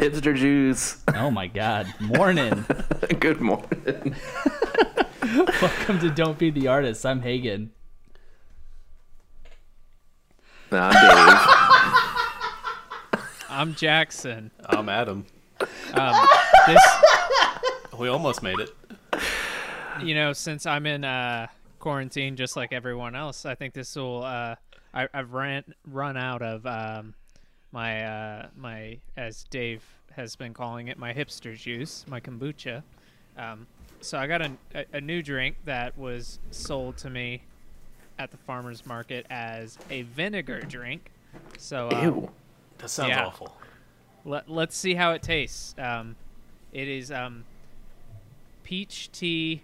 Hipster juice. Oh my god. Morning. Good morning. Welcome to Don't Be the Artist. I'm Hagen. Nah, Dave. I'm Jackson. I'm Adam. Um, this, We almost made it. you know, since I'm in uh, quarantine, just like everyone else, I think this will. Uh, I, I've ran run out of um, my uh, my, as Dave has been calling it, my hipster juice, my kombucha. Um, so I got a, a, new drink that was sold to me at the farmers market as a vinegar drink. So um, Ew. That sounds Yeah. awful. Let, let's see how it tastes. Um, it is um, peach tea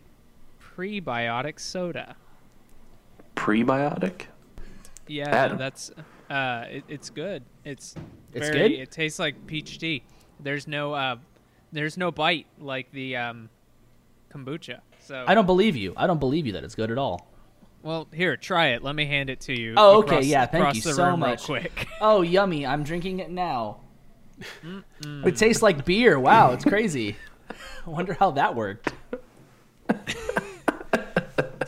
prebiotic soda. Prebiotic? Yeah, Adam. that's uh, it, it's good. It's It's very, good? It tastes like peach tea. There's no uh, there's no bite like the um, kombucha. So I don't believe you. I don't believe you that it's good at all. well here try it. Let me hand it to you. Oh, okay, yeah, thank you so much. quick. Oh, yummy. I'm drinking it now. It tastes like beer. Wow, it's crazy. I wonder how that worked.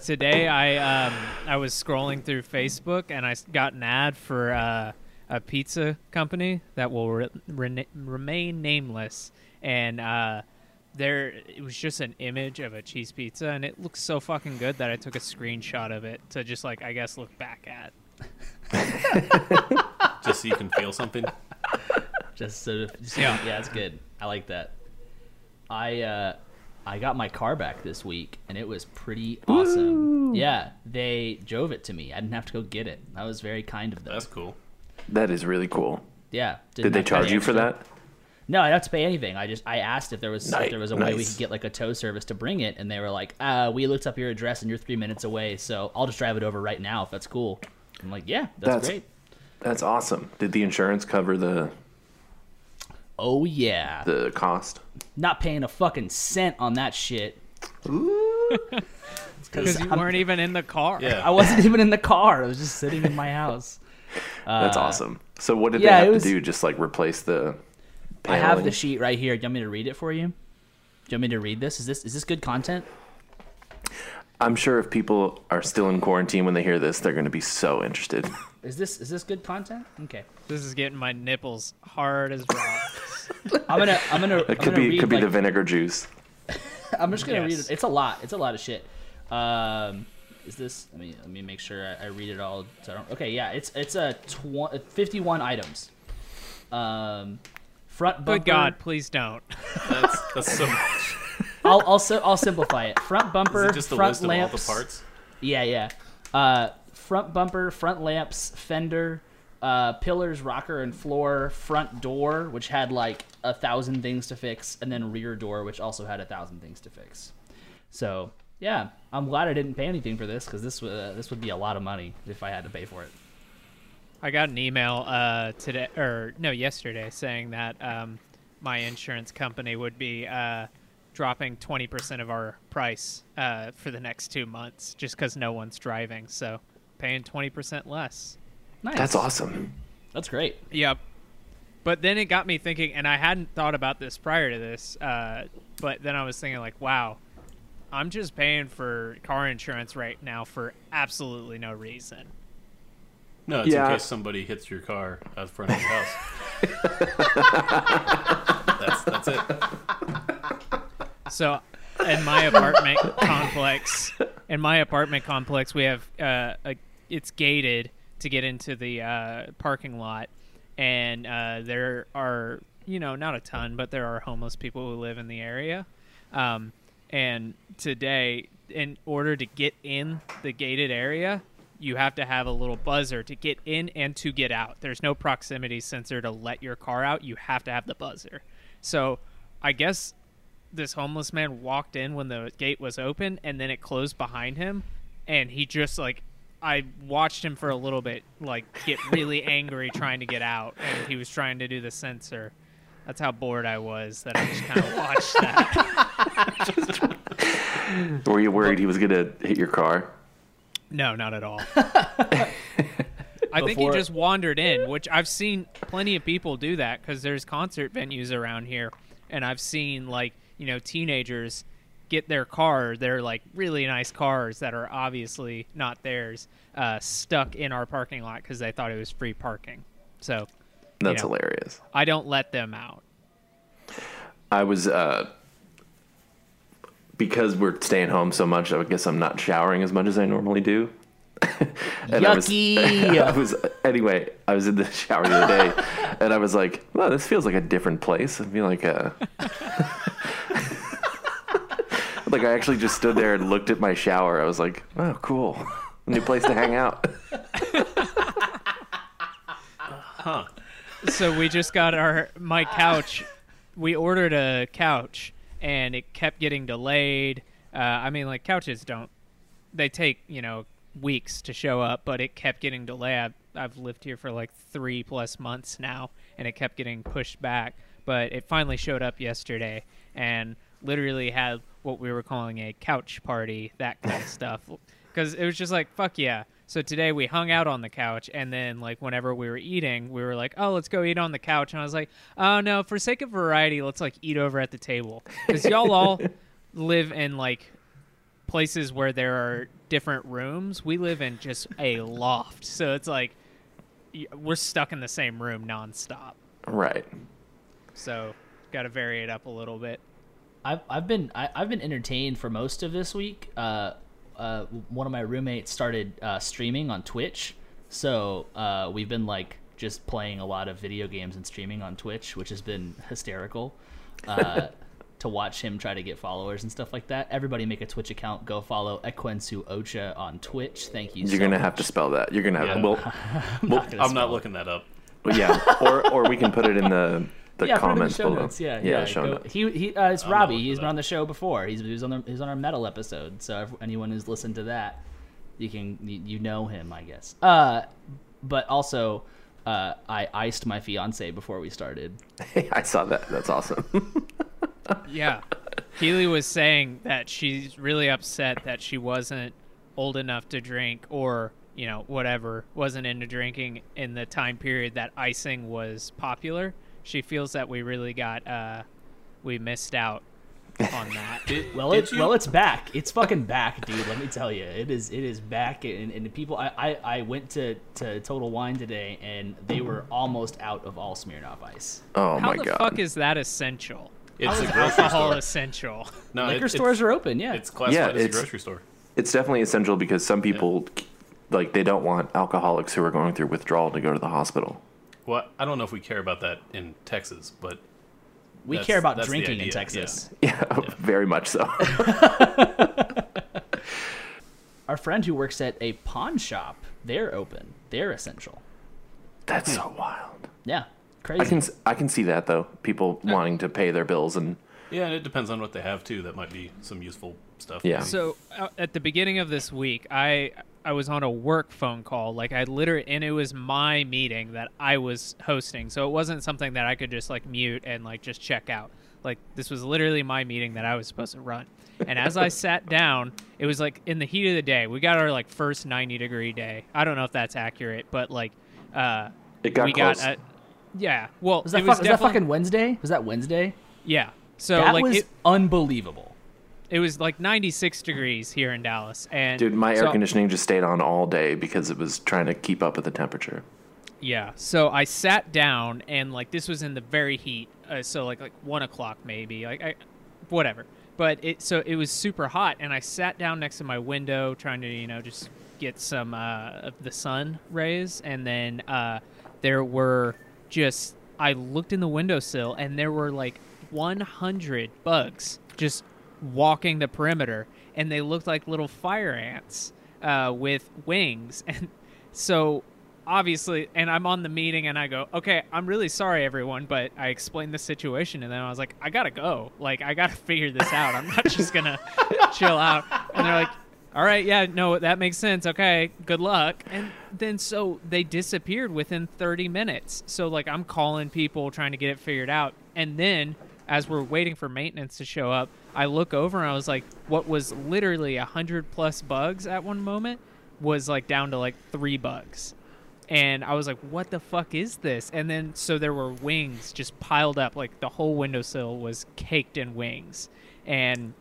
Today I um I was scrolling through Facebook and I got an ad for uh, a pizza company that will re- rena- remain nameless and uh there it was just an image of a cheese pizza and it looks so fucking good that I took a screenshot of it to just like I guess look back at. Just so you can feel something. Just sort of, just, Yeah. yeah, it's good. I like that. I uh, I got my car back this week, and it was pretty awesome. Yeah, they drove it to me. I didn't have to go get it. That was very kind of them. That's cool. That is really cool. yeah. Did they have to pay charge you for that? No, I didn't have to pay anything. I just I asked if there was Nice, if there was a way we could get like a tow service to bring it, and they were like, uh, "We looked up your address and you're three minutes away, so I'll just drive it over right now if that's cool." I'm like, "Yeah, that's, That's- great." That's awesome. Did the insurance cover the Oh yeah, the cost? not paying a fucking cent on that shit. Because you I'm- weren't even in the car. Yeah. I wasn't even in the car. I was just sitting in my house. That's awesome. So what did Uh, yeah, they have was- to do? Just like replace the I have the sheet right here. Do you want me to read it for you? Do you want me to read this? Is this is this good content? I'm sure if people are still in quarantine when they hear this, they're going to be so interested. Is this is this good content? Okay. This is getting my nipples hard as rocks. I'm gonna I'm gonna I'm It could gonna be read could be like, the vinegar juice. I'm just gonna read it. It's a lot. It's a lot of shit. Um, is this? Let me let me make sure I, I read it all. So I don't, okay, yeah, it's it's a tw- 51 items. Um, front bumper. Good God, please don't. That's that's so much. I'll I'll, I'll simplify it. Front Is bumper, it just a front list of lamps. all the parts? Yeah, yeah. Uh, front bumper, front lamps, fender, uh, pillars, rocker, and floor. Front door, which had like a thousand things to fix, and then rear door, which also had a thousand things to fix. So yeah, I'm glad I didn't pay anything for this because this uh, this would be a lot of money if I had to pay for it. I got an email uh, today, or no, yesterday, saying that um, my insurance company would be uh, dropping 20% of our price uh, for the next two months just because no one's driving. So paying 20% less. Nice. That's awesome. That's great. Yep. But then it got me thinking, and I hadn't thought about this prior to this, uh, but then I was thinking, like, wow, I'm just paying for car insurance right now for absolutely no reason. No, it's Yeah. in case somebody hits your car out front of your house. that's that's it. So, in my apartment complex, in my apartment complex, we have uh, a, it's gated to get into the uh, parking lot, and uh, there are you know not a ton, but there are homeless people who live in the area. Um, and today, in order to get in the gated area, you have to have a little buzzer to get in and to get out. There's no proximity sensor to let your car out. You have to have the buzzer. So, I guess this homeless man walked in when the gate was open and then it closed behind him and he just like I watched him for a little bit like get really angry trying to get out and he was trying to do the sensor. That's how bored I was that I just kind of watched that. Were you worried he was going to hit your car? No, not at all. I think he just wandered in, which I've seen plenty of people do that because there's concert venues around here, and I've seen like you know teenagers get their car, their like really nice cars that are obviously not theirs, uh, stuck in our parking lot because they thought it was free parking. So That's Yeah. hilarious. I don't let them out. I was uh because we're staying home so much. I guess I'm not showering as much as I normally do. and I was, Yucky. I was anyway. I was in the shower the other day, and I was like, "Well, this feels like a different place." I feel like a like I actually just stood there and looked at my shower. I was like, "Oh, cool, new place to hang out." Huh. So we just got our my couch. We ordered a couch, and it kept getting delayed. Uh, I mean, like couches don't they take you know weeks to show up, but it kept getting delayed. I've, I've lived here for like three plus months now, and it kept getting pushed back. But it finally showed up yesterday, and literally had what we were calling a couch party, that kind of stuff. Because it was just like, fuck yeah. So today we hung out on the couch, and then like whenever we were eating, we were like, oh, let's go eat on the couch. And I was like, oh no, for sake of variety, let's like eat over at the table because y'all all live in like places where there are different rooms. We live in just a loft, so it's like we're stuck in the same room nonstop. Right. So got to vary it up a little bit. I've I've been I, I've been entertained for most of this week. Uh, uh, one of my roommates started uh, streaming on Twitch, so uh, we've been like just playing a lot of video games and streaming on Twitch, which has been hysterical. Uh, to watch him try to get followers and stuff like that. Everybody make a Twitch account. Go follow Ekwensu Ocha on Twitch. Thank you. You're so gonna much. have to spell that. You're gonna have. Yeah. Well, I'm not, gonna I'm not looking that up. well, yeah. Or or we can put it in the the yeah, put it in the show below. notes. Yeah, yeah. yeah. show go- notes. He he. Uh, it's I'm Robbie. looking He's for been on the show before. He's he was on the he was on our metal episode. So if anyone who's listened to that, you can you, you know him, I guess. Uh, but also, uh, I iced my fiance before we started. I saw that. That's awesome. Yeah. Keely was saying that she's really upset that she wasn't old enough to drink or, you know, whatever, wasn't into drinking in the time period that icing was popular. She feels that we really got uh we missed out on that. Did, Well, did it's you? well, it's back. It's fucking back, dude. Let me tell you, it is. It is back. And, and the people, I, I, I went to, to Total Wine today, and they were almost out of all Smirnoff Ice. Oh How my god! How the god. fuck is that essential? it's How a is grocery alcohol store. essential? No, Liquor it- stores are open. Yeah, It's classified as it's- a grocery store. it's definitely essential because some people like they don't want alcoholics who are going through withdrawal to go to the hospital. Well, I don't know if we care about that in Texas, but we care about drinking in Texas. Yeah, very much so. Our friend who works at a pawn shop, they're open. They're essential. That's so wild. Yeah, crazy. I can s- I can see that though. People wanting to pay their bills and yeah, and it depends on what they have too. That might be some useful stuff. Yeah. So uh, at the beginning of this week, I I was on a work phone call, like I literally, and it was my meeting that I was hosting. So it wasn't something that I could just like mute and like just check out. Like this was literally my meeting that I was supposed to run. And as I sat down, it was like in the heat of the day. We got our like first 90 degree day. I don't know if that's accurate, but like uh it got we close. got a, yeah. Well, was that, it was fuck, was that fucking Wednesday? Was that Wednesday? yeah. So that like was it, unbelievable. It was like 96 degrees here in Dallas and Dude, my air conditioning just stayed on all day because it was trying to keep up with the temperature. Yeah. So I sat down and like this was in the very heat. Uh, so like like one o'clock maybe. Like I, whatever. But it so it was super hot and I sat down next to my window trying to you know just get some uh, of the sun rays and then uh, there were just I looked in the windowsill and there were like 100 bugs just walking the perimeter and they looked like little fire ants uh, with wings. And so obviously and i'm on the meeting and i go okay i'm really sorry everyone but i explained the situation and then i was like i gotta go. Like i gotta figure this out. I'm not just gonna chill out. And they're like all right yeah no that makes sense. Okay good luck. And then so they disappeared within 30 minutes. So like i'm calling people trying to get it figured out. And then as we're waiting for maintenance to show up i look over and i was like what was literally a 100 plus bugs at one moment was like down to like three bugs and I was like, "What the fuck is this?" And then so there were wings just piled up, like the whole windowsill was caked in wings, and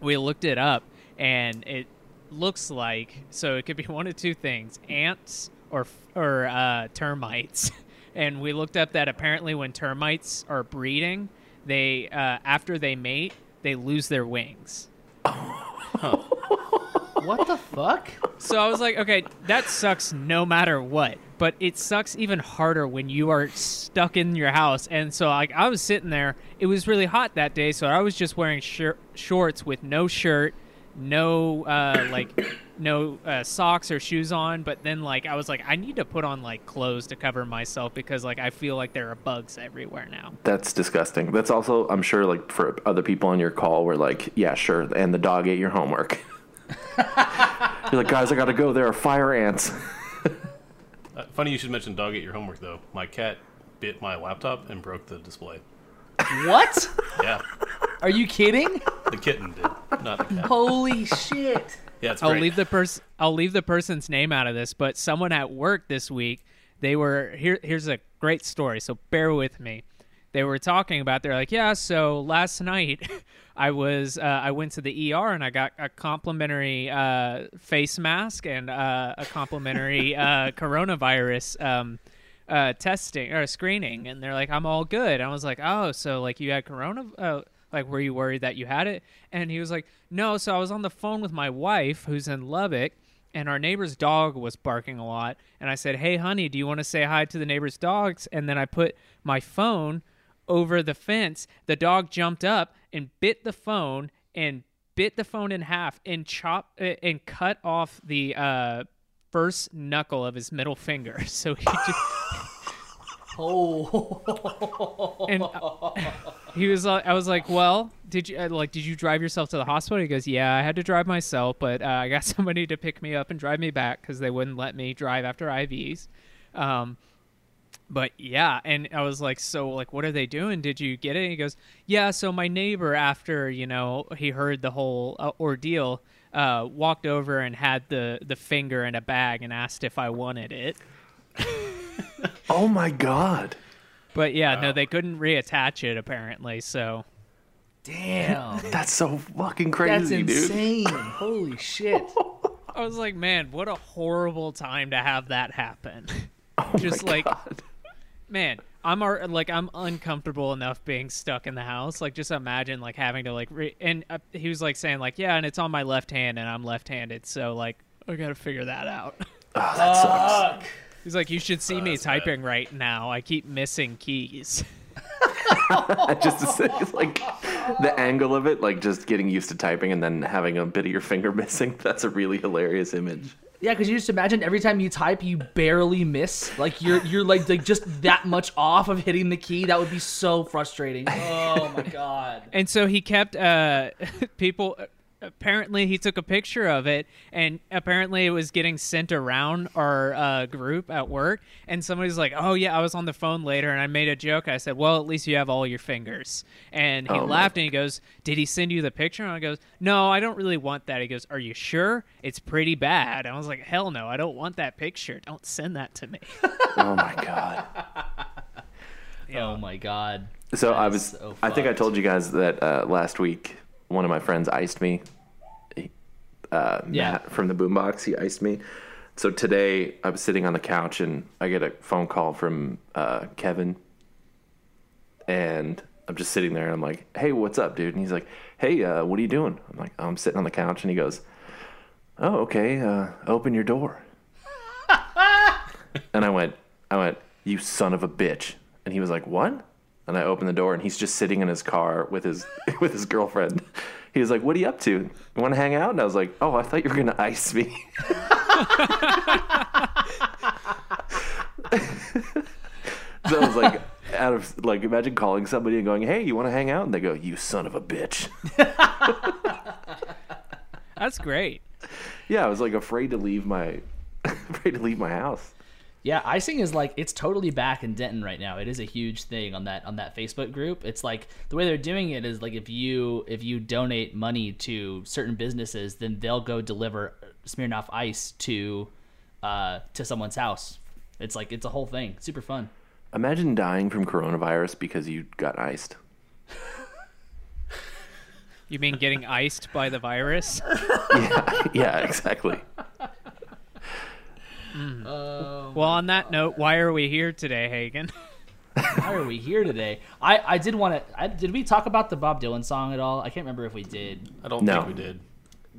we looked it up, and it looks like so it could be one of two things: ants or or uh, termites. and we looked up that apparently when termites are breeding, they uh, after they mate, they lose their wings. What the fuck? So I was like, okay, that sucks no matter what. But it sucks even harder when you are stuck in your house. And so like I was sitting there. It was really hot that day, so I was just wearing shir- shorts with no shirt, no uh, like no uh, socks or shoes on. But then like I was like, I need to put on like clothes to cover myself because like I feel like there are bugs everywhere now. That's disgusting. That's also, I'm sure, like for other people on your call, were like, yeah, sure, and the dog ate your homework. You're like, guys, I gotta go. There are fire ants. Uh, funny you should mention dog ate your homework though. My cat bit my laptop and broke the display. What? Yeah, Are you kidding? the kitten did, not the cat. Holy shit. Yeah, it's I'll great. leave the person. I'll leave the person's name out of this, but someone at work this week, they were here. Here's a great story, so bear with me. They were talking about. They're like, yeah. So last night, I was. Uh, I went to the ER and I got a complimentary uh, face mask and uh, a complimentary uh, coronavirus. Um, uh, testing or screening, and they're like, "I'm all good." I was like, "Oh, so like you had corona? Like, were you worried that you had it?" And he was like, "No." So I was on the phone with my wife, who's in Lubbock, and our neighbor's dog was barking a lot. And I said, "Hey, honey, do you want to say hi to the neighbor's dogs?" And then I put my phone over the fence. The dog jumped up and bit the phone and bit the phone in half and chopped uh, and cut off the uh, first knuckle of his middle finger. So he just. Oh. and he was like, I was like, well, did you uh, like, did you drive yourself to the hospital? He goes, yeah, I had to drive myself, but uh, I got somebody to pick me up and drive me back because they wouldn't let me drive after IVs. Um, but yeah, and I was like, so like, what are they doing? Did you get it? And he goes, yeah. So my neighbor, after you know, he heard the whole uh, ordeal, uh, walked over and had the the finger in a bag and asked if I wanted it. Oh my god. But yeah, no, they couldn't reattach it apparently. So Damn. That's so fucking That's crazy, dude. insane. Holy shit. I was like, man, what a horrible time to have that happen. Oh Just my like, God. man, I'm ar- like I'm uncomfortable enough being stuck in the house. Like, just imagine like having to like, re- and uh, he was like saying like, yeah, and it's on my left hand, and I'm left-handed, so like, I gotta figure that out. Oh, that sucks. He's like, you should see me that's bad. typing right now. I keep missing keys. just to say, it's like the angle of it, like just getting used to typing and then having a bit of your finger missing. That's a really hilarious image. Yeah, because you just imagine every time you type, you barely miss. Like you're you're like like just that much off of hitting the key. That would be so frustrating. Oh my god. And so he kept uh people apparently he took a picture of it and apparently it was getting sent around our uh, group at work and somebody's like oh yeah i was on the phone later and i made a joke i said well at least you have all your fingers and he Oh, laughed and he goes did he send you the picture and i goes no i don't really want that he goes are you sure it's pretty bad and i was like hell no i don't want that picture don't send that to me Oh my god. Oh my god. So That I was. so I think I told you guys that uh, last week. One of my friends iced me. Uh, Yeah. Matt from the Boombox. He iced me. So today I was sitting on the couch and I get a phone call from uh, Kevin. And I'm just sitting there and I'm like, "Hey, what's up, dude?" And he's like, "Hey, uh, what are you doing?" I'm like, "I'm sitting on the couch." And he goes, "Oh, okay. Uh, open your door." and I went, I went, "You son of a bitch!" And he was like, "What?" And I opened the door, and he's just sitting in his car with his with his girlfriend. He was like, "What are you up to? You want to hang out?" And I was like, "Oh, I thought you were gonna ice me." so I was like, out of like, imagine calling somebody and going, "Hey, you want to hang out?" And they go, "You son of a bitch." that's great yeah, I was like afraid to leave my afraid to leave my house. Yeah, icing is like it's totally back in Denton right now. It is a huge thing on that on that Facebook group. It's like the way they're doing it is like if you if you donate money to certain businesses, then they'll go deliver Smirnoff Ice to uh, to someone's house It's like it's a whole thing. Super fun. Imagine dying from coronavirus because you got iced. You mean getting iced by the virus? yeah, yeah, exactly. Mm. Um, well, on that note, why are we here today, Hagen? Why are we here today? I I did want to. Did we talk about the Bob Dylan song at all? I can't remember if we did. I don't No. think we did.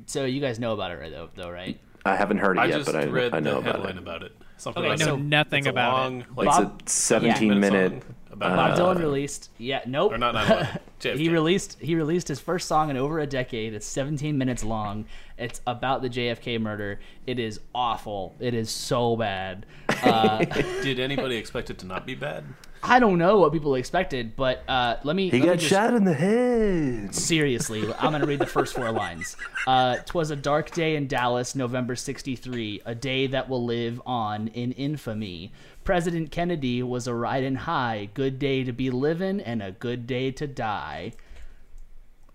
So you guys know about it, right? Though, though right? I haven't heard it I yet, but I, I know about it. about it. Something Okay, I about know so nothing it's a about long, it. Like, Bob- It's a 17 minute minute. about Bob Uh, Dylan released. Yeah, nope. or not 9/11. He released he released his first song in over a decade. It's 17 minutes long. It's about the JFK murder. It is awful. It is so bad. Uh, Did anybody expect it to not be bad? I don't know what people expected, but uh, let me. He let me got just- shot in the head. Seriously, I'm going to read the first four lines. Uh, Twas a dark day in Dallas, November 63, a day that will live on in infamy. President Kennedy was a riding high, good day to be living and a good day to die.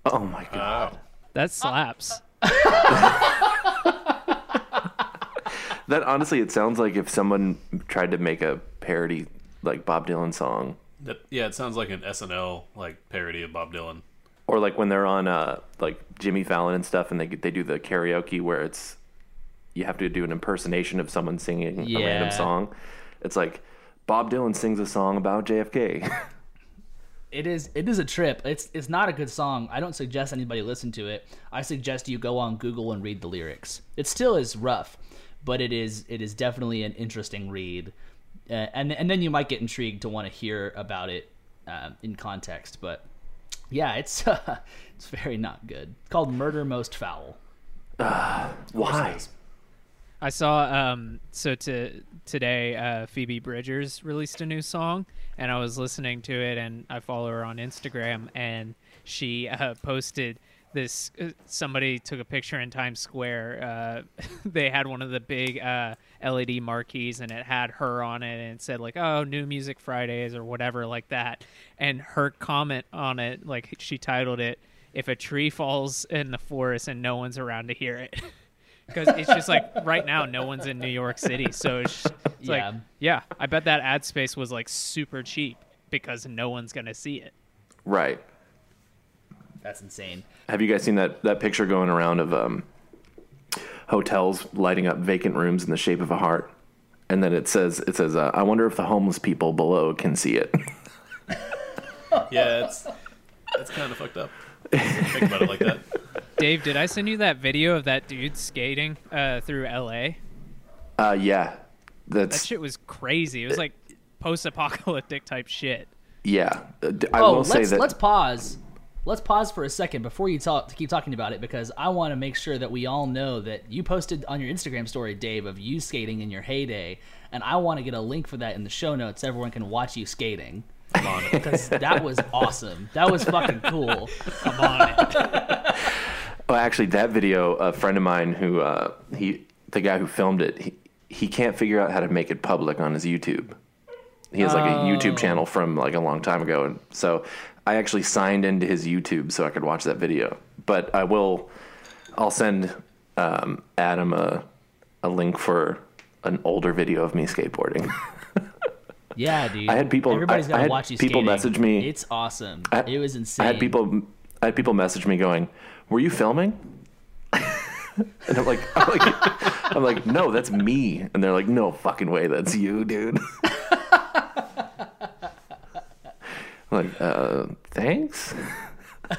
Oh my god. Wow. That slaps. That honestly, it sounds like if someone tried to make a parody like Bob Dylan song, That, yeah, it sounds like an SNL like parody of Bob Dylan. or like when they're on uh like Jimmy Fallon and stuff, and they they do the karaoke where it's you have to do an impersonation of someone singing a random song. It's like Bob Dylan sings a song about JFK. It is it is a trip. It's it's not a good song. I don't suggest anybody listen to it. I suggest you go on Google and read the lyrics. It still is rough, but it is it is definitely an interesting read. Uh, and and then you might get intrigued to want to hear about it um, in context. But yeah, it's it's very not good. It's called Murder Most Foul. Why? I saw um so to today uh Phoebe Bridgers released a new song and I was listening to it and I follow her on Instagram and she uh, posted this uh, somebody took a picture in Times Square uh they had one of the big uh LED marquees and it had her on it and it said like oh new music Fridays or whatever like that and her comment on it like she titled it if a tree falls in the forest and no one's around to hear it because it's just like right now no one's in New York City, so it's, it's Yeah. like yeah, I bet that ad space was like super cheap because no one's gonna see it. Right. That's insane. Have you guys seen that that picture going around of um, hotels lighting up vacant rooms in the shape of a heart? And then it says it says uh, I wonder if the homeless people below can see it. Yeah, it's that's kind of fucked up. Think about it like that. Dave, did I send you that video of that dude skating uh, through L.A.? uh, yeah, That shit was crazy. It was like post-apocalyptic type shit. yeah. Uh, d- I oh, will say let's that let's pause. Let's pause for a second before you talk to keep talking about it because I want to make sure that we all know that you posted on your Instagram story, Dave, of you skating in your heyday, and I want to get a link for that in the show notes. so Everyone can watch you skating I'm on because that was awesome. That was fucking cool. I'm on it. Oh, actually, that video, a friend of mine who uh, he, the guy who filmed it, he, he can't figure out how to make it public on his YouTube. He has like a Oh. YouTube channel from like a long time ago, and so I actually signed into his YouTube so I could watch that video. But I will, I'll send um, Adam a a link for an older video of me skateboarding. Yeah, dude. I had people- Everybody's I- got I had watch you people skating. message me- It's awesome. I- it was insane. I had people, I had people message me going, "Were you filming?" and I'm like, I'm like, I'm like, no, that's me. And they're like, no fucking way, that's you, dude. I'm like, uh, thanks.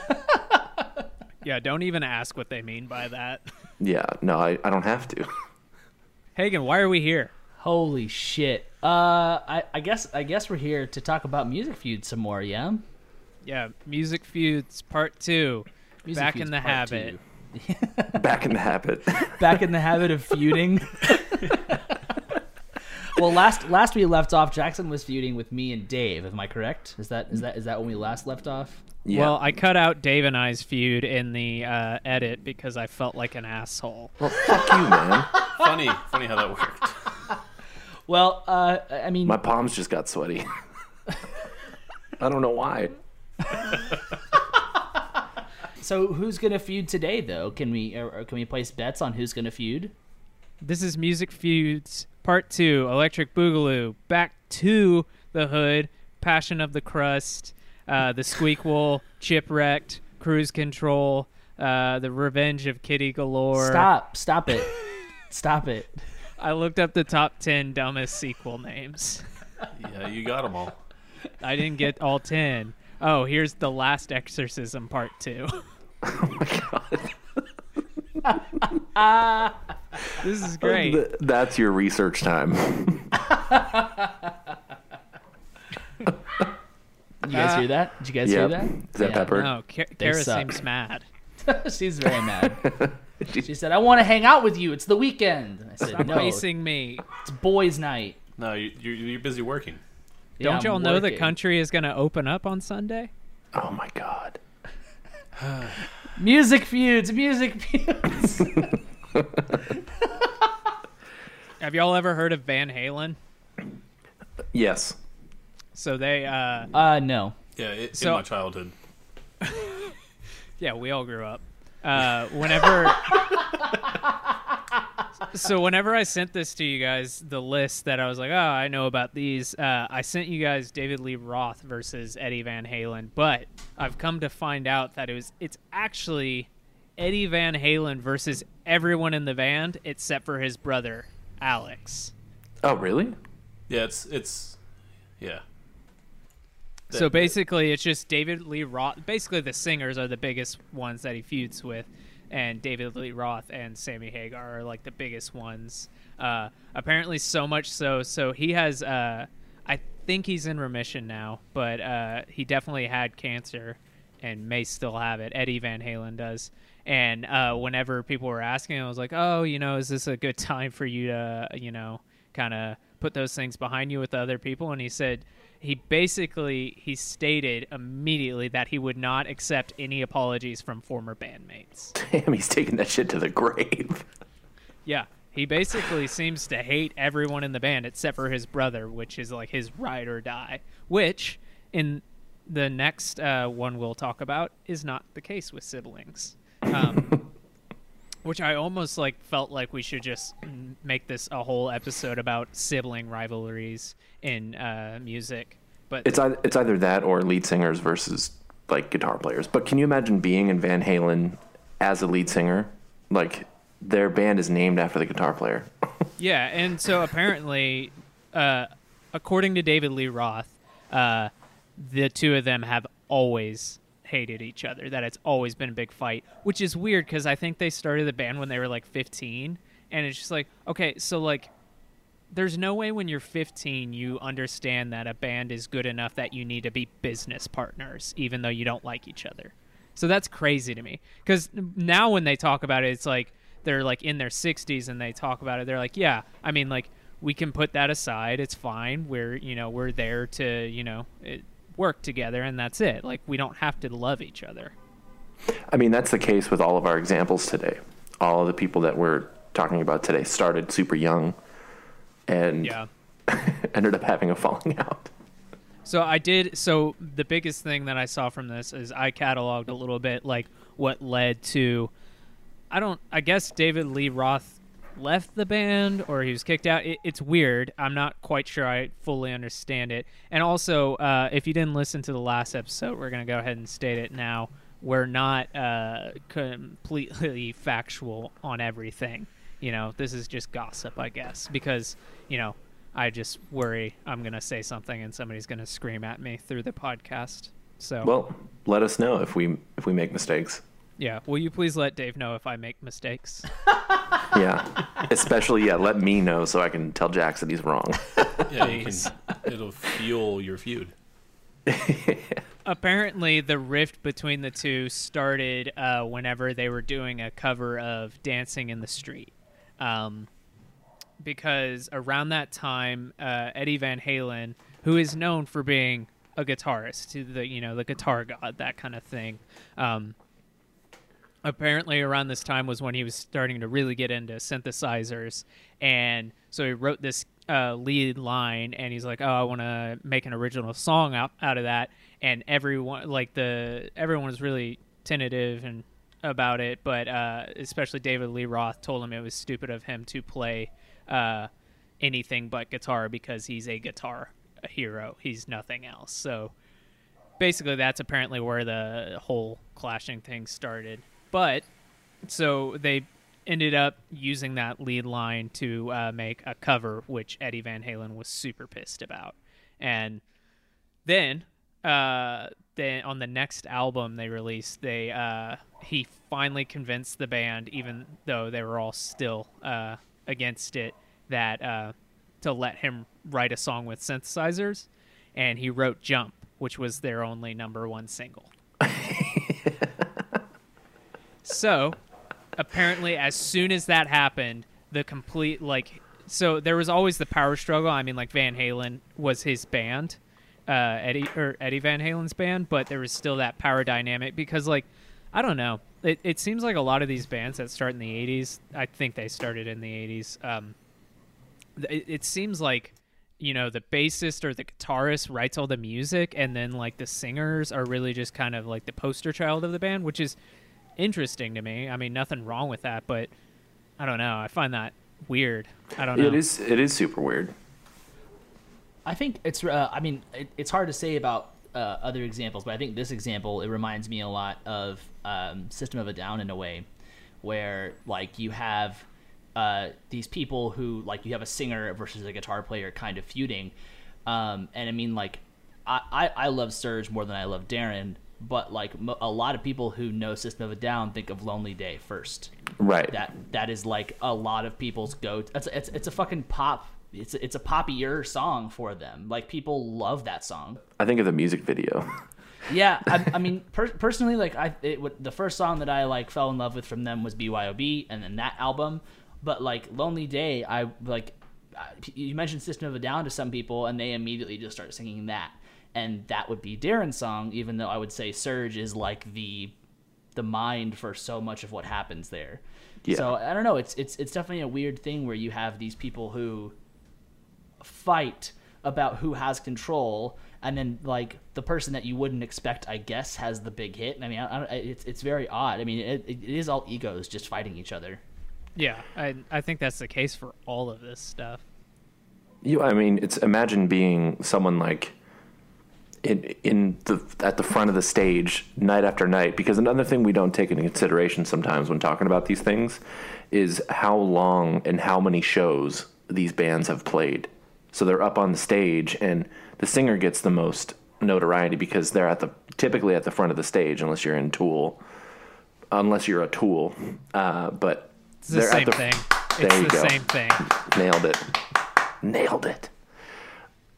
Yeah, don't even ask what they mean by that. Yeah, no, I, I don't have to. Hagen, why are we here? Holy shit. Uh, I, I guess I guess we're here to talk about Music Feud some more. Yeah. Yeah, music feuds part two. Music Back Feud's in the habit. Back in the habit. back in the habit of feuding. Well, last last we left off, Jackson was feuding with me and Dave. Am I correct? Is that is that is that when we last left off? Yeah. Well, I cut out Dave and I's feud in the uh, edit because I felt like an asshole. well, fuck you, man. Funny, funny how that worked. Well, uh, I mean, My palms just got sweaty. I don't know why. so who's gonna feud today, though? Can we or, or can we place bets on who's gonna feud? This is Music Feuds Part Two, Electric Boogaloo, Back to the Hood, Passion of the Crust, uh, The Squeakquel, Chipwrecked, Cruise Control, uh, The Revenge of Kitty Galore. Stop! Stop it! Stop it! I looked up the top 10 dumbest sequel names. Yeah, you got them all. I didn't get all 10. Oh, here's The Last Exorcism Part 2. Oh my god. This is great. That's your research time. You guys Uh, hear that? Did you guys Yep. hear that? Is that Yeah. Pepper? No, Kara suck. seems mad. She's very mad. She said, "I want to hang out with you. It's the weekend." And I said, Stop "No, facing me. it's boys' night." No, you, you're, you're busy working. Yeah, Don't y'all know the country is going to open up on Sunday? Oh my god. Music feuds, music feuds. Have y'all ever heard of Van Halen? Yes. So they, uh, uh, no. Yeah, it, So- in my childhood. yeah, we all grew up. Uh, whenever, so whenever I sent this to you guys, the list that I was like, oh, I know about these. Uh, I sent you guys David Lee Roth versus Eddie Van Halen, but I've come to find out that it was it's actually Eddie Van Halen versus everyone in the band except for his brother Alex. Oh really? Yeah, it's it's yeah. So basically, it's just David Lee Roth. Basically, the singers are the biggest ones that he feuds with, and David Lee Roth and Sammy Hagar are like the biggest ones. Uh, apparently, so much so. So he has. Uh, I think he's in remission now, but uh, he definitely had cancer and may still have it. Eddie Van Halen does. And uh, whenever people were asking, I was like, "Oh, you know, is this a good time for you to, you know, kind of put those things behind you with other people?" And he said he basically he stated immediately that he would not accept any apologies from former bandmates. Damn, he's taking that shit to the grave. Yeah, he basically seems to hate everyone in the band except for his brother, which is like his ride or die. Which in the next uh, one we'll talk about is not the case with siblings. Um, which I almost like felt like we should just make this a whole episode about sibling rivalries in uh, music. But It's either, it's either that or lead singers versus like guitar players. But can you imagine being in Van Halen as a lead singer? Like their band is named after the guitar player. Yeah, and so apparently, uh, according to David Lee Roth, uh, the two of them have always hated each other. That it's always been a big fight, which is weird because I think they started the band when they were like 15, and it's just like, okay, so like, there's no way when you're 15 you understand that a band is good enough that you need to be business partners, even though you don't like each other. So that's crazy to me because now when they talk about it, it's like they're like in their 60s and they talk about it. They're like, yeah, I mean, like we can put that aside. It's fine. We're you know we're there to you know it, work together and that's it. Like we don't have to love each other. I mean, that's the case with all of our examples today. All of the people that we're talking about today started super young and Yeah. ended up having a falling out. So I did. So the biggest thing that I saw from this is I cataloged a little bit like what led to. I don't. I guess David Lee Roth left the band or he was kicked out. It, it's weird. I'm not quite sure I fully understand it. And also, uh, if you didn't listen to the last episode, we're gonna go ahead and state it now. We're not uh, completely factual on everything. You know, this is just gossip, I guess, because you know I just worry I'm gonna say something and somebody's gonna scream at me through the podcast. So Well, let us know if we if we make mistakes. yeah, will you please let Dave know if I make mistakes? Yeah. Especially yeah, let me know so I can tell Jax that he's wrong. Yeah, you can, it'll fuel your feud. Apparently, the rift between the two started uh, whenever they were doing a cover of "Dancing in the Street," um, because around that time, uh, Eddie Van Halen, who is known for being a guitarist, to the you know the guitar god, that kind of thing. Um, apparently around this time was when he was starting to really get into synthesizers and so he wrote this uh, lead line and he's like oh i want to make an original song out, out of that and everyone like the everyone was really tentative and about it but uh, especially david lee roth told him it was stupid of him to play uh, anything but guitar because he's a guitar hero. He's nothing else. So basically, that's apparently where the whole clashing thing started. But so they ended up using that lead line to uh, make a cover, which Eddie Van Halen was super pissed about. And then, uh, then on the next album they released, they uh, he finally convinced the band, even though they were all still uh, against it, that uh, to let him write a song with synthesizers, and he wrote "Jump," which was their only number one single. so apparently as soon as that happened the complete like so there was always the power struggle. I mean like van halen was his band uh eddie or eddie van halen's band but there was still that power dynamic because like i don't know. It, it seems like a lot of these bands that start in the 80s i think they started in the 80s um it, it seems like you know the bassist or the guitarist writes all the music and then like the singers are really just kind of like the poster child of the band which is interesting to me i mean nothing wrong with that but i don't know i find that weird i don't know It is it is super weird. I think it's. Uh, I mean, it, it's hard to say about uh, other examples, but I think this example it reminds me a lot of um, System of a Down in a way, where like you have uh, these people who like you have a singer versus a guitar player kind of feuding, um, and I mean like I, I I love Serj more than I love Daron, but like mo- a lot of people who know System of a Down think of Lonely Day first Right. that that is like a lot of people's go. It's it's it's a fucking pop. It's a, it's a poppier song for them. Like people love that song. I think of the music video. Yeah, I, I mean per- personally, like I it, the first song that I like fell in love with from them was BYOB, and then that album. But like Lonely Day, I like I- you mentioned System of a Down to some people, and they immediately just start singing that, and that would be Daron's song. Even though I would say Serj is like the the mind for so much of what happens there. Yeah. So I don't know. It's it's it's definitely a weird thing where you have these people who fight about who has control, and then like the person that you wouldn't expect, I guess, has the big hit. I mean, I, I, it's it's very odd. I mean, it, it is all egos just fighting each other. yeah I, I think that's the case for all of this stuff You, I mean, it's imagine being someone like in in the at the front of the stage night after night. Because another thing we don't take into consideration sometimes when talking about these things is how long and how many shows these bands have played. So they're up on the stage, and the singer gets the most notoriety because they're at the typically at the front of the stage, unless you're in Tool, unless you're a Tool. Uh, but it's the same at the, thing There it's you the go. same thing Nailed it. Nailed it.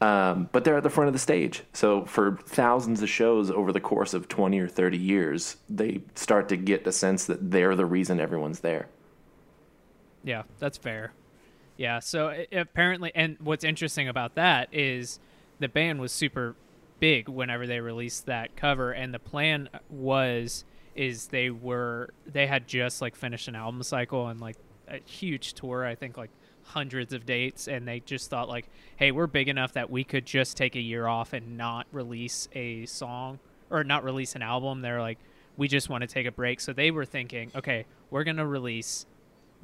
Um, but they're at the front of the stage. So for thousands of shows over the course of 20 or 30 years, they start to get a sense that they're the reason everyone's there. Yeah, that's fair. Yeah, so apparently, and what's interesting about that is the band was super big whenever they released that cover, and the plan was is they were they had just like finished an album cycle and like a huge tour. I think like hundreds of dates, and they just thought like, hey, we're big enough that we could just take a year off and not release a song or not release an album. They're like, we just want to take a break. So they were thinking, okay, we're gonna release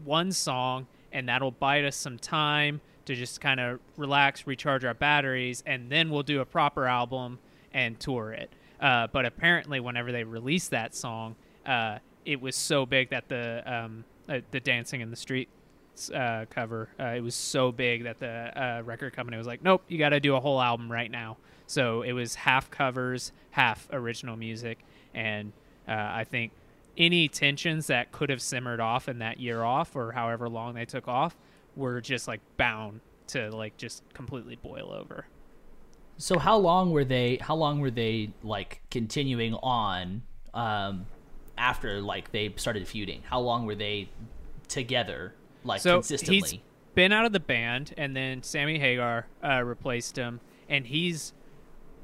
one song and that'll bide us some time to just kind of relax recharge our batteries and then we'll do a proper album and tour it uh, but apparently whenever they released that song uh, it was so big that the um, uh, the dancing in the street uh, cover uh, it was so big that the uh, record company was like nope you got to do a whole album right now so it was half covers half original music and uh, i think any tensions that could have simmered off in that year off or however long they took off were just like bound to like just completely boil over. So how long were they? How long were they like continuing on after like they started feuding? How long were they together, like So consistently? he's been out of the band, and then Sammy Hagar uh, replaced him, and he's.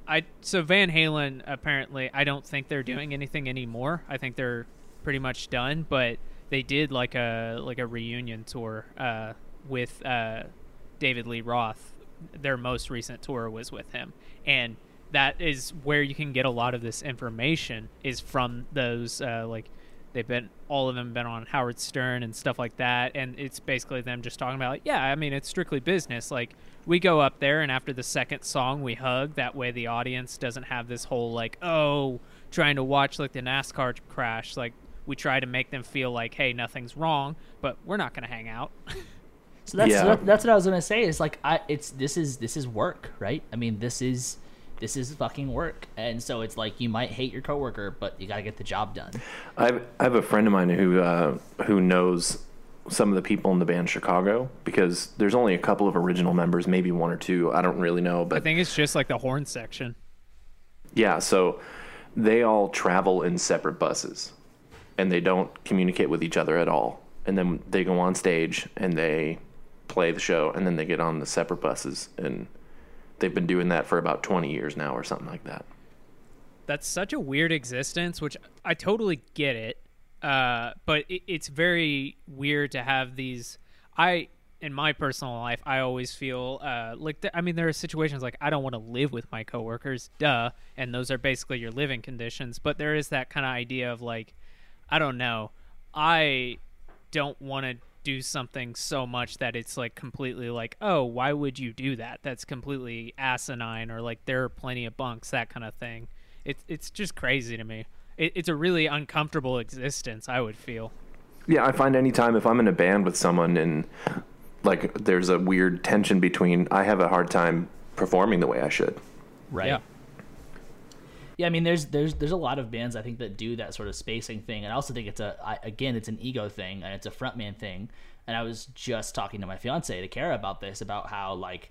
I so Van Halen apparently I don't think they're doing anything anymore. I think they're pretty much done, but they did like a like a reunion tour uh, with uh, David Lee Roth. Their most recent tour was with him, and that is where you can get a lot of this information is from those uh, like they've been all of them been on Howard Stern and stuff like that, and it's basically them just talking about like, yeah, I mean it's strictly business. Like we go up there and after the second song we hug. That way the audience doesn't have this whole like oh trying to watch like the NASCAR crash. Like we try to make them feel like hey nothing's wrong, but we're not gonna hang out. So that's Yeah. that, that's what I was gonna say. Is like I it's this is this is work, right? I mean this is this is fucking work, and so it's like you might hate your coworker, but you gotta get the job done. I have, I have a friend of mine who uh, who knows some of the people in the band Chicago because there's only a couple of original members, maybe one or two. I don't really know, but I think it's just like the horn section. yeah. So they all travel in separate buses, and they don't communicate with each other at all. And then they go on stage and they play the show, and then they get on the separate buses, and they've been doing that for about 20 years now, or something like that. that's such a weird existence, which I totally get it. Uh, but it, it's very weird to have these. I, in my personal life, I always feel uh, like I mean, there are situations like I don't want to live with my coworkers, duh, and those are basically your living conditions. But there is that kind of idea of like, I don't know, I don't want to do something so much that it's like completely like, oh, why would you do that? That's completely asinine, or like there are plenty of bunks, that kind of thing. It's it's just crazy to me. It, it's a really uncomfortable existence. I would feel. Yeah, I find anytime if I'm in a band with someone and like there's a weird tension between, I have a hard time performing the way I should. Right. Yeah. Yeah, I mean, there's there's there's a lot of bands I think that do that sort of spacing thing, and I also think it's a I, again it's an ego thing and it's a frontman thing. And I was just talking to my fiance to Kara about this about how like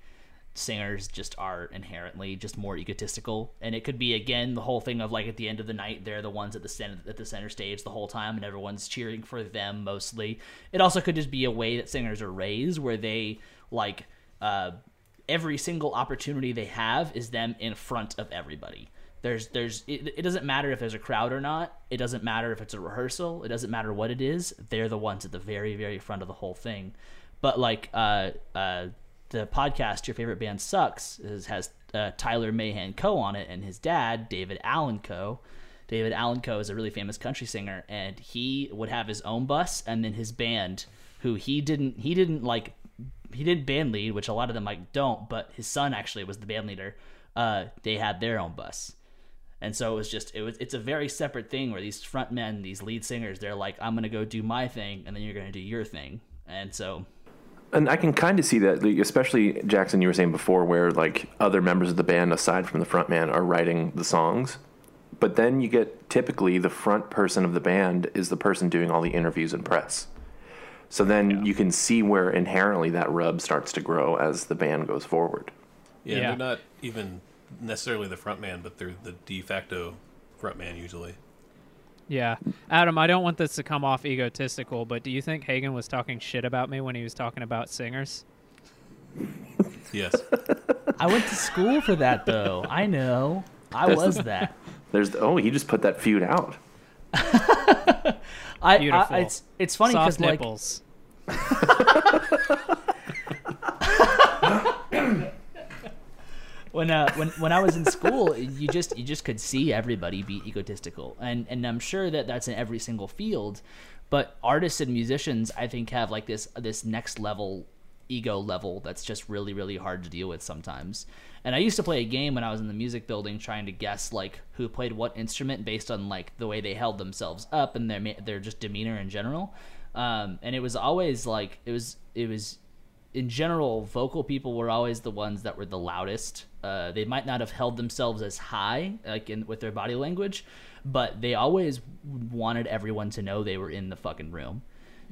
singers just are inherently just more egotistical, and it could be again the whole thing of like at the end of the night they're the ones at the center at the center stage the whole time, and everyone's cheering for them mostly. It also could just be a way that singers are raised where they like uh, every single opportunity they have is them in front of everybody. There's there's it, it doesn't matter if there's a crowd or not. It doesn't matter if it's a rehearsal. It doesn't matter what it is. They're the ones at the very very front of the whole thing. But like uh uh the podcast your favorite band sucks is, has uh, Tyler Mahan Coe on it and his dad David Allan Coe. David Allan Coe is a really famous country singer and he would have his own bus and then his band who he didn't he didn't like he did band lead, which a lot of them like don't, but his son actually was the band leader. Uh, they had their own bus, and so it was just it was it's a very separate thing where these front men, these lead singers, they're like, I'm gonna go do my thing, and then you're gonna do your thing, and so And I can kind of see that, especially Jackson, you were saying before, where like other members of the band aside from the front man are writing the songs. But then you get typically the front person of the band is the person doing all the interviews and press. So then you can see where inherently that rub starts to grow as the band goes forward. Yeah, Yeah. they're not even necessarily the front man, but they're the de facto front man usually. Yeah, Adam, I don't want this to come off egotistical, but do you think Hagen was talking shit about me when he was talking about singers? Yes. I went to school for that though. I know, I was that. There's oh, he just put that feud out. I, I Beautiful. it's it's funny Soft because like nipples. when uh when when I was in school, you just you just could see everybody be egotistical, and and I'm sure that that's in every single field, but artists and musicians I think have like this this next level ego level that's just really really hard to deal with sometimes. And I used to play a game when I was in the music building trying to guess like who played what instrument based on like the way they held themselves up and their their just demeanor in general. Um, and it was always like it was it was in general, vocal people were always the ones that were the loudest. Uh, they might not have held themselves as high, like in with their body language, but they always wanted everyone to know they were in the fucking room.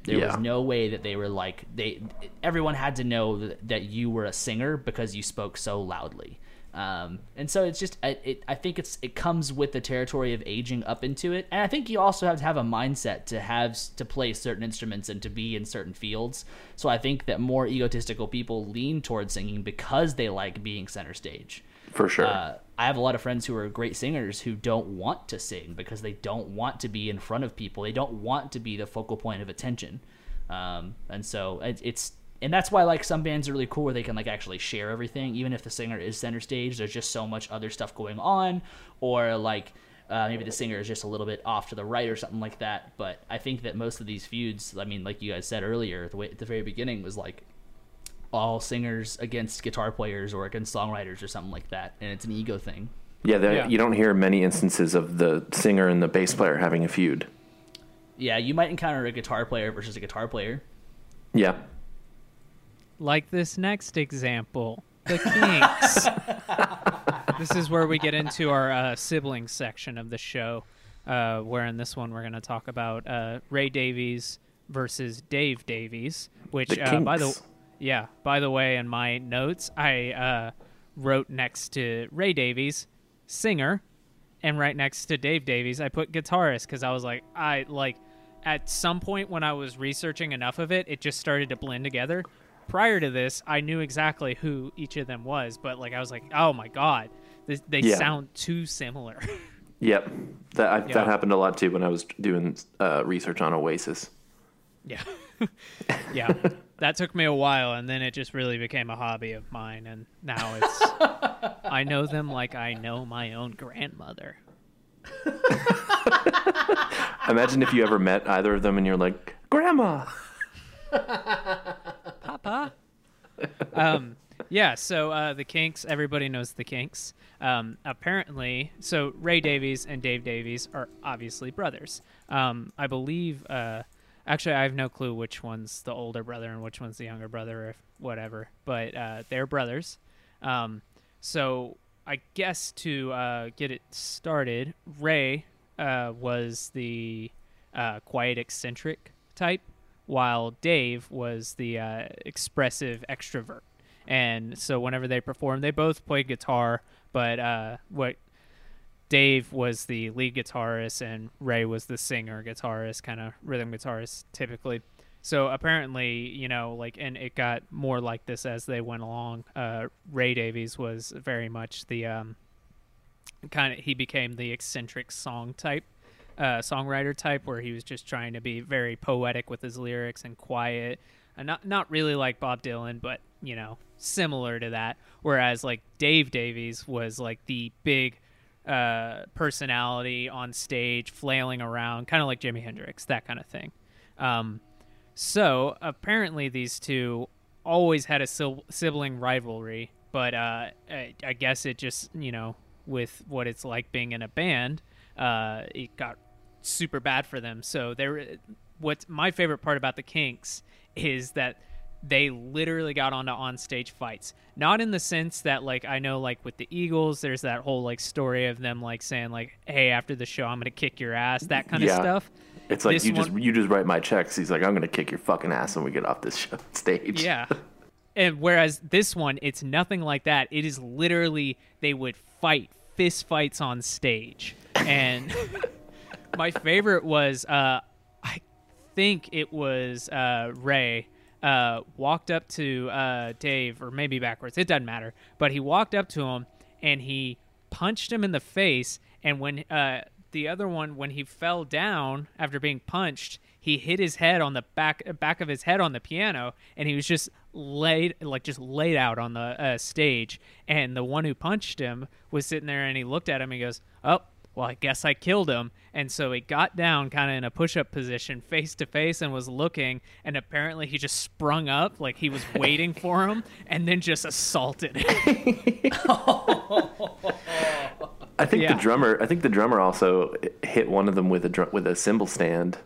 There Yeah. was no way that they were like they. Everyone had to know that, that you were a singer because you spoke so loudly. Um, and so it's just, I, it, I think it's it comes with the territory of aging up into it, and I think you also have to have a mindset to have to play certain instruments and to be in certain fields. So I think that more egotistical people lean towards singing because they like being center stage. For sure. Uh, I have a lot of friends who are great singers who don't want to sing because they don't want to be in front of people. They don't want to be the focal point of attention. Um, and so it, it's and that's why like some bands are really cool where they can like actually share everything even if the singer is center stage there's just so much other stuff going on or like Uh, maybe the singer is just a little bit off to the right or something like that. But I think that most of these feuds, I mean, like you guys said earlier, the way at the very beginning was like all singers against guitar players or against songwriters or something like that, and it's an ego thing. Yeah, Yeah. you don't hear many instances of the singer and the bass player having a feud. Yeah, you might encounter a guitar player versus a guitar player. Yeah. Like this next example, the Kinks. this is where we get into our uh, siblings section of the show, uh, where in this one we're going to talk about uh, Ray Davies versus Dave Davies, which The uh, by the yeah, by the way, in my notes I uh, wrote next to Ray Davies, singer, and right next to Dave Davies I put guitarist because I was like I like at some point when I was researching enough of it, it just started to blend together. Prior to this, I knew exactly who each of them was, but like I was like, oh my god, this, they Yeah. sound too similar. Yep. That I, Yeah. that happened a lot too when I was doing uh, research on Oasis. yeah, yeah, that took me a while, and then it just really became a hobby of mine, and now it's I know them like I know my own grandmother. Imagine if you ever met either of them and you're like, Grandma. Papa. um, yeah, so uh, the Kinks, everybody knows the Kinks. Um, apparently, so Ray Davies and Dave Davies are obviously brothers. Um, I believe, uh, actually, I have no clue which one's the older brother and which one's the younger brother, or whatever, but uh, they're brothers. Um, so I guess to uh, get it started, Ray uh, was the uh, quiet, eccentric type, while Dave was the uh, expressive extrovert. And so whenever they performed, they both played guitar, but uh, what Dave was the lead guitarist and Ray was the singer guitarist, kind of rhythm guitarist typically. So apparently, you know, like, and it got more like this as they went along. Uh, Ray Davies was very much the um, kind of he became the eccentric song type uh, songwriter type where he was just trying to be very poetic with his lyrics and quiet. And not not really like Bob Dylan but you know similar to that. Whereas like Dave Davies was like the big uh, personality on stage flailing around kind of like Jimi Hendrix that kind of thing. Um, so apparently these two always had a sibling rivalry, but uh, I, I guess it just you know with what it's like being in a band, uh, it got super bad for them. So there, what's my favorite part about the Kinks is that they literally got onto on-stage fights. Not in the sense that like I know like with the Eagles, there's that whole like story of them like saying like, "Hey, after the show, I'm gonna kick your ass," that kind of stuff. It's like This you just you just write my checks. He's like, I'm gonna kick your fucking ass when we get off this show, stage. Yeah. And whereas this one, it's nothing like that. It is literally they would fight fist fights on stage. And my favorite was uh I think it was uh Ray uh walked up to uh Dave or maybe backwards. It doesn't matter. But he walked up to him and he punched him in the face and when uh the other one when he fell down after being punched he hit his head on the back back of his head on the piano and he was just laid like just laid out on the uh, stage and the one who punched him was sitting there and he looked at him and he goes oh well i guess i killed him and so he got down kind of in a push-up position face to face and was looking and apparently he just sprung up like he was waiting for him and then just assaulted him I think Yeah. the drummer. I think the drummer also hit one of them with a drum, with a cymbal stand,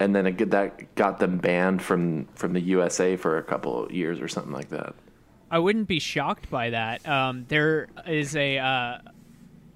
and then it, get- that got them banned from from the USA for a couple of years or something like that. I wouldn't be shocked by that. Um, there is a uh,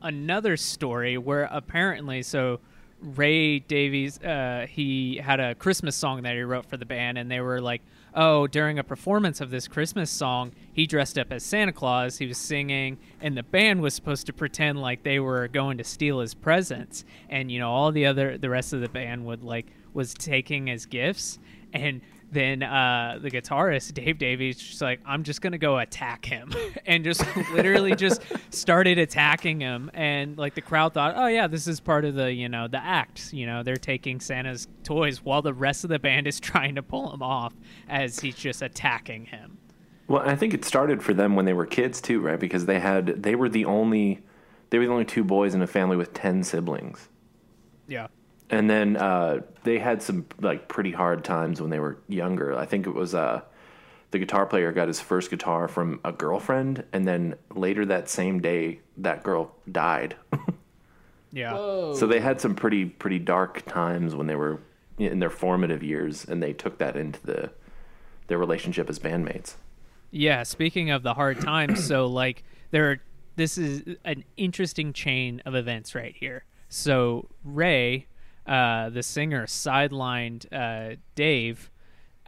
another story where apparently, so Ray Davies, uh, he had a Christmas song that he wrote for the band, and they were like, "Oh, during a performance of this Christmas song, he dressed up as Santa Claus. He was singing, and the band was supposed to pretend like they were going to steal his presents, and you know, all the other, the rest of the band would like was taking his gifts, and." Then uh, the guitarist Dave Davies just like I'm just gonna go attack him and just literally just started attacking him and like the crowd thought oh yeah this is part of the you know the act you know they're taking Santa's toys while the rest of the band is trying to pull him off as he's just attacking him Well, I think it started for them when they were kids too, right? Because they had they were the only they were the only two boys in a family with ten siblings. Yeah. And then uh, they had some like pretty hard times when they were younger. I think it was uh, the guitar player got his first guitar from a girlfriend, and then later that same day, that girl died. Yeah. Whoa. so they had some pretty pretty dark times when they were in their formative years, and they took that into the their relationship as bandmates. Yeah, speaking of the hard times, so like there are this is an interesting chain of events right here. So Ray, uh, the singer, sidelined uh, Dave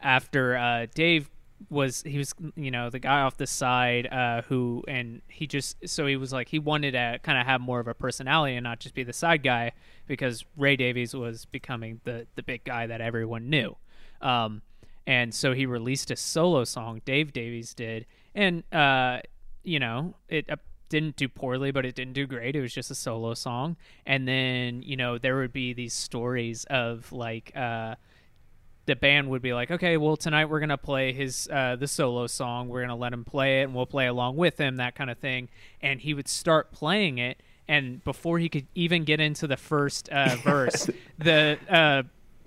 after uh, Dave was he was you know the guy off the side uh, who and he just so he was like he wanted to kind of have more of a personality and not just be the side guy because Ray Davies was becoming the the big guy that everyone knew. Um, and so he released a solo song dave davies did and uh you know it didn't do poorly but it didn't do great it was just a solo song and then you know there would be these stories of like uh the band would be like, okay, well tonight we're gonna play his uh, the solo song. We're gonna let him play it, and we'll play along with him, that kind of thing. And he would start playing it, and before he could even get into the first uh, verse, the uh,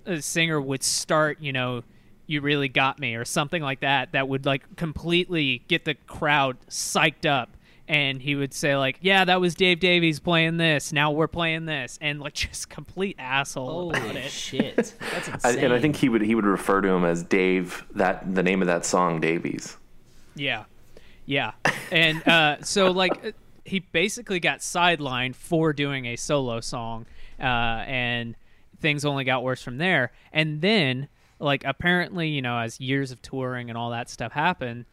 uh, singer would start, you know, you really got me, or something like that. That would like completely get the crowd psyched up. And he would say like, "Yeah, that was Dave Davies playing this. Now we're playing this," and like just complete asshole about Holy it. shit. That's I, insane. and I think he would he would refer to him as Dave. That the name of that song, Davies. Yeah, yeah, and uh, so like uh, he basically got sidelined for doing a solo song, uh, and things only got worse from there. And then, like apparently, you know, as years of touring and all that stuff happened,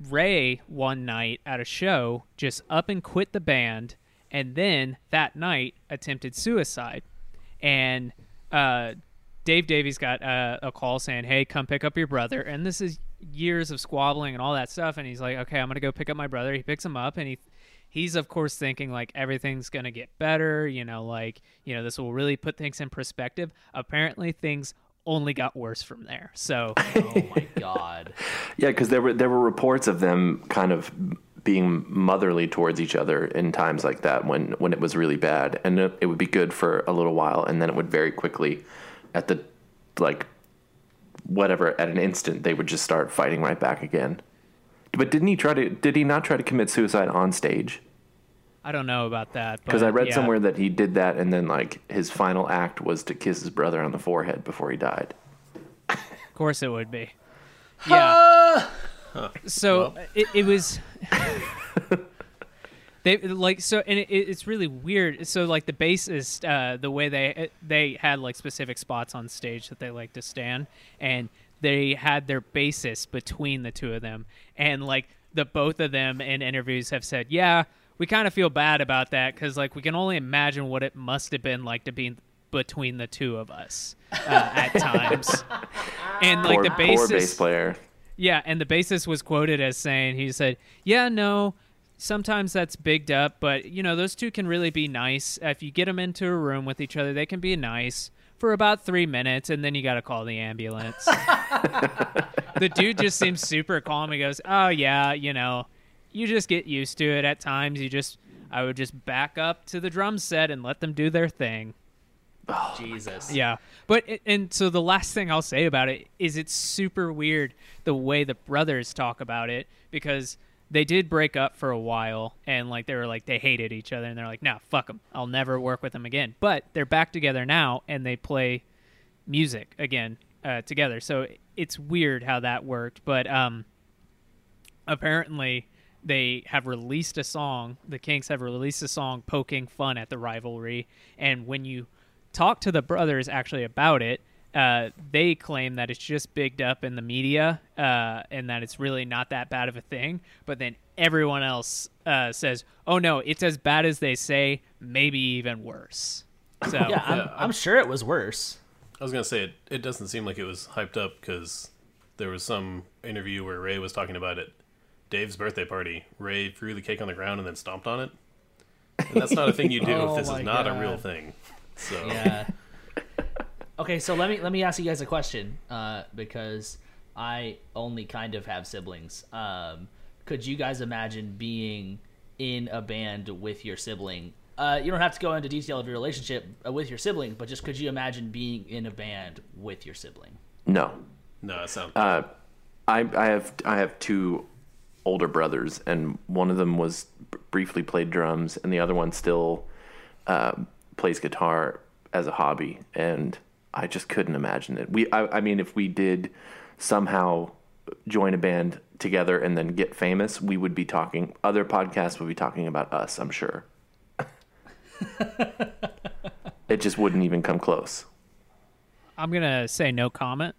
Ray one night at a show just up and quit the band, and then that night attempted suicide, and uh, Dave Davies got uh, a call saying, "Hey, come pick up your brother." And this is years of squabbling and all that stuff. And he's like, "Okay, I'm gonna go pick up my brother." He picks him up, and he he's of course thinking like everything's gonna get better. You know, like you know this will really put things in perspective. Apparently, things only got worse from there. So oh my god. Yeah, because there were there were reports of them kind of being motherly towards each other in times like that when when it was really bad, and it, it would be good for a little while, and then it would very quickly, at the like whatever at an instant they would just start fighting right back again. But didn't he try to? Did he not try to commit suicide on stage? I don't know about that Because I read yeah. somewhere that he did that, and then like his final act was to kiss his brother on the forehead before he died. Of course it would be. Yeah. So it, it was. they like so, and it, it's really weird. So like the bassist, uh, the way they they had like specific spots on stage that they like to stand, and they had their bassist between the two of them, and like the both of them in interviews have said, yeah, we kind of feel bad about that because like we can only imagine what it must have been like to be between the two of us uh, at times. And like poor, the poor bassist, bass player. yeah, and the bassist was quoted as saying, he said, "Yeah, no, sometimes that's bigged up, but you know, those two can really be nice. If you get them into a room with each other, they can be nice for about three minutes, and then you got to call the ambulance." the dude just seems super calm. He goes, "Oh yeah, you know, you just get used to it. At times, you just." I would just back up to the drum set and let them do their thing. Oh, Jesus. Yeah, but and so the last thing I'll say about it is it's super weird the way the brothers talk about it because they did break up for a while and like they were like they hated each other and they're like, nah, fuck them, I'll never work with them again. But they're back together now and they play music again uh, together. So it's weird how that worked, but um, apparently they have released a song. The Kinks have released a song poking fun at the rivalry, and when you talk to the brothers actually about it, uh, they claim that it's just bigged up in the media uh, and that it's really not that bad of a thing. But then everyone else uh, says, "Oh no, it's as bad as they say, maybe even worse." So Yeah, I'm, Yeah, I'm sure it was worse. I was gonna say it. It doesn't seem like it was hyped up because there was some interview where Ray was talking about it. Dave's birthday party. Ray threw the cake on the ground and then stomped on it. And that's not a thing you do Oh if this is not a real thing. So Yeah. okay, so let me let me ask you guys a question uh, because I only kind of have siblings. Um, could you guys imagine being in a band with your sibling uh, you don't have to go into detail of your relationship uh, with your sibling, but just could you imagine being in a band with your sibling? No, No, it sounds. Uh, I I have I have two older brothers, and one of them was briefly played drums, and the other one still uh, plays guitar as a hobby, and I just couldn't imagine it. We I, I mean, if we did somehow join a band together and then get famous, we would be talking. Other podcasts would be talking about us. I'm sure. it just wouldn't even come close. I'm gonna say no comment.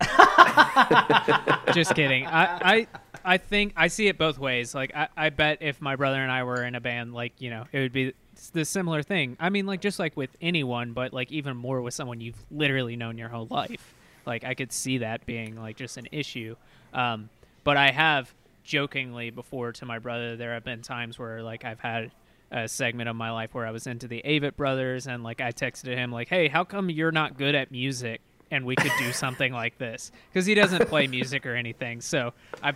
Just kidding. I, I I think I see it both ways. Like I, I bet if my brother and I were in a band, like you know, it would be the similar thing. I mean, like just like with anyone, but like even more with someone you've literally known your whole life. Like I could see that being like just an issue. Um, but I have jokingly before to my brother, there have been times where like I've had a segment of my life where I was into the Avett brothers, and like I texted him like, "Hey, how come you're not good at music?" And we could do something like this because he doesn't play music or anything. So I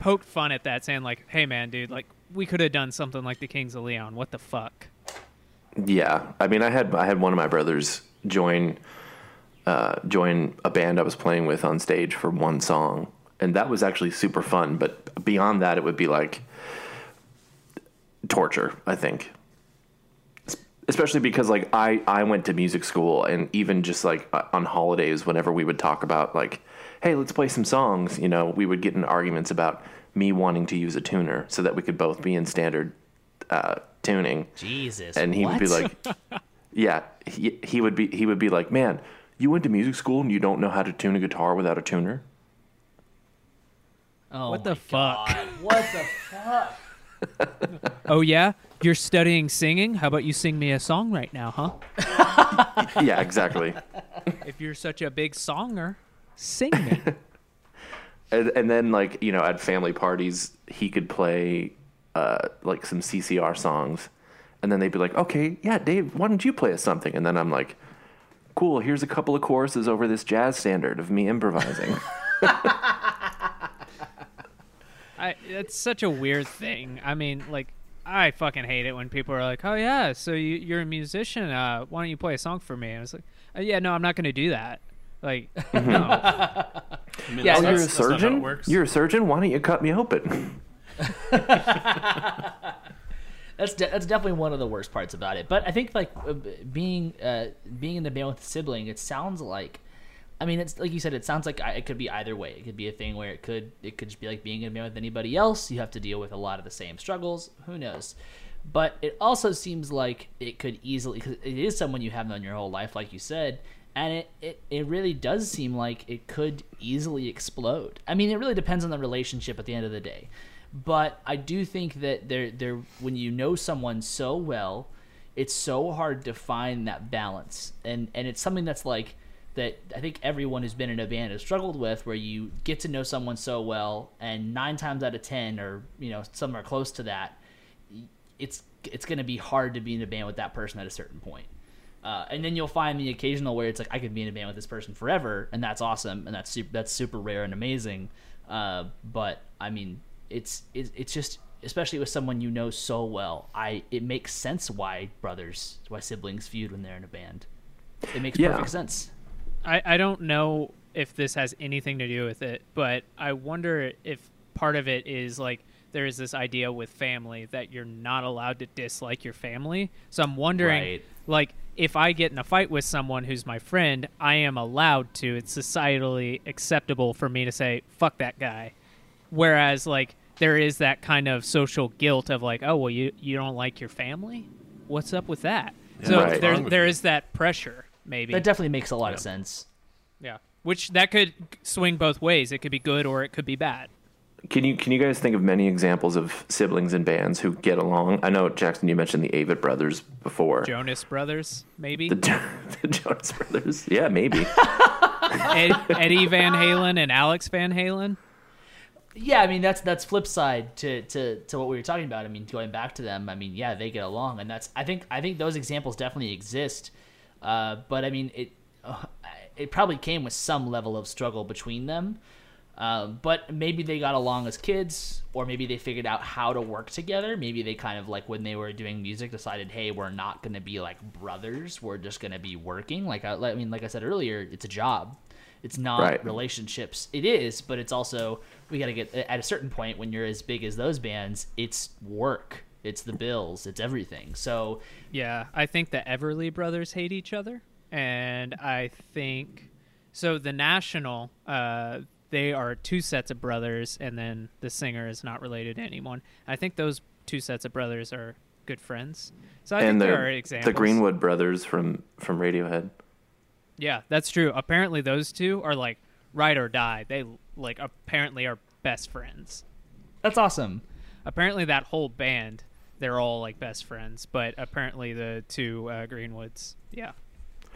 poked fun at that, saying like, "Hey, man, dude, like we could have done something like the Kings of Leon. What the fuck?" Yeah, I mean, I had I had one of my brothers join uh, join a band I was playing with on stage for one song, and that was actually super fun. But beyond that, it would be like torture. I think, especially because like I I went to music school, and even just like uh, on holidays, whenever we would talk about like, hey, let's play some songs, you know, we would get in arguments about me wanting to use a tuner so that we could both be in standard uh, tuning Jesus. and he would be like yeah he, he would be he would be like man you went to music school and you don't know how to tune a guitar without a tuner oh What the fuck? God. What the fuck? Oh yeah, you're studying singing. How about you sing me a song right now, huh? yeah exactly If you're such a big songer, sing me. and, and then like you know at family parties he could play uh, like some ccr songs and then they'd be like okay yeah dave why don't you play us something and then i'm like cool here's a couple of choruses over this jazz standard of me improvising I, it's such a weird thing. I mean, like, I fucking hate it when people are like, "Oh yeah, so you, you're a musician. Uh, why don't you play a song for me?" And I was like, uh, "Yeah, no, I'm not going to do that." Like, no. I mean, Yeah, that's, oh you're a that's not surgeon works. you're a surgeon why don't you cut me open That's de- that's definitely one of the worst parts about it. But I think like uh, being uh, being in the band with a sibling, it sounds like. I mean, it's like you said. It sounds like it could be either way. It could be a thing where it could it could just be like being in a band with anybody else. You have to deal with a lot of the same struggles. Who knows? But it also seems like it could easily because it is someone you have known your whole life, like you said, and it, it it really does seem like it could easily explode. I mean, it really depends on the relationship at the end of the day. But I do think that there there when you know someone so well, it's so hard to find that balance. And and it's something that's like that I think everyone who's been in a band has struggled with where you get to know someone so well and 9 times out of 10 or you know somewhere close to that it's it's going to be hard to be in a band with that person at a certain point. Uh, and then you'll find the occasional where it's like I could be in a band with this person forever, and that's awesome, and that's super, that's super rare and amazing. Uh, but I mean, it's it's it's just especially with someone you know so well. I it makes sense why brothers, why siblings feud when they're in a band. It makes Yeah. perfect sense. I, I don't know if this has anything to do with it, but I wonder if part of it is like there is this idea with family that you're not allowed to dislike your family. So I'm wondering, Right. like, if I get in a fight with someone who's my friend, I am allowed to. It's societally acceptable for me to say "fuck that guy," whereas like there is that kind of social guilt of like, oh well, you you don't like your family. What's up with that? so Right. there Wrong with there you. is that pressure maybe. That definitely makes a lot of sense. Yeah, which that could swing both ways. It could be good or it could be bad. Can you can you guys think of many examples of siblings in bands who get along? I know Jackson, you mentioned the Avett brothers before. Jonas Brothers, maybe The, the Jonas Brothers, yeah, maybe. Ed, Eddie Van Halen and Alex Van Halen. Yeah, I mean that's that's flip side to, to, to what we were talking about. I mean, going back to them, I mean, yeah, they get along, and that's I think I think those examples definitely exist. Uh, but I mean, it uh, it probably came with some level of struggle between them. Um, but maybe they got along as kids, or maybe they figured out how to work together. Maybe they kind of like when they were doing music decided, hey, we're not going to be like brothers. We're just going to be working. Like I, I mean, like I said earlier, it's a job. It's not Right. relationships. It is, but it's also we got to get at a certain point when you're as big as those bands. It's work. It's the bills. It's everything. So Yeah, I think the Everly brothers hate each other, and I think so. The National, uh, they are two sets of brothers, and then the singer is not related to anyone. I think those two sets of brothers are good friends. So I and think the there are examples. the Greenwood brothers from from Radiohead. Yeah, that's true. Apparently, those two are like ride or die. They like apparently are best friends. that's awesome. Apparently, that whole band, they're all like best friends. But apparently, the two uh, Greenwoods, yeah,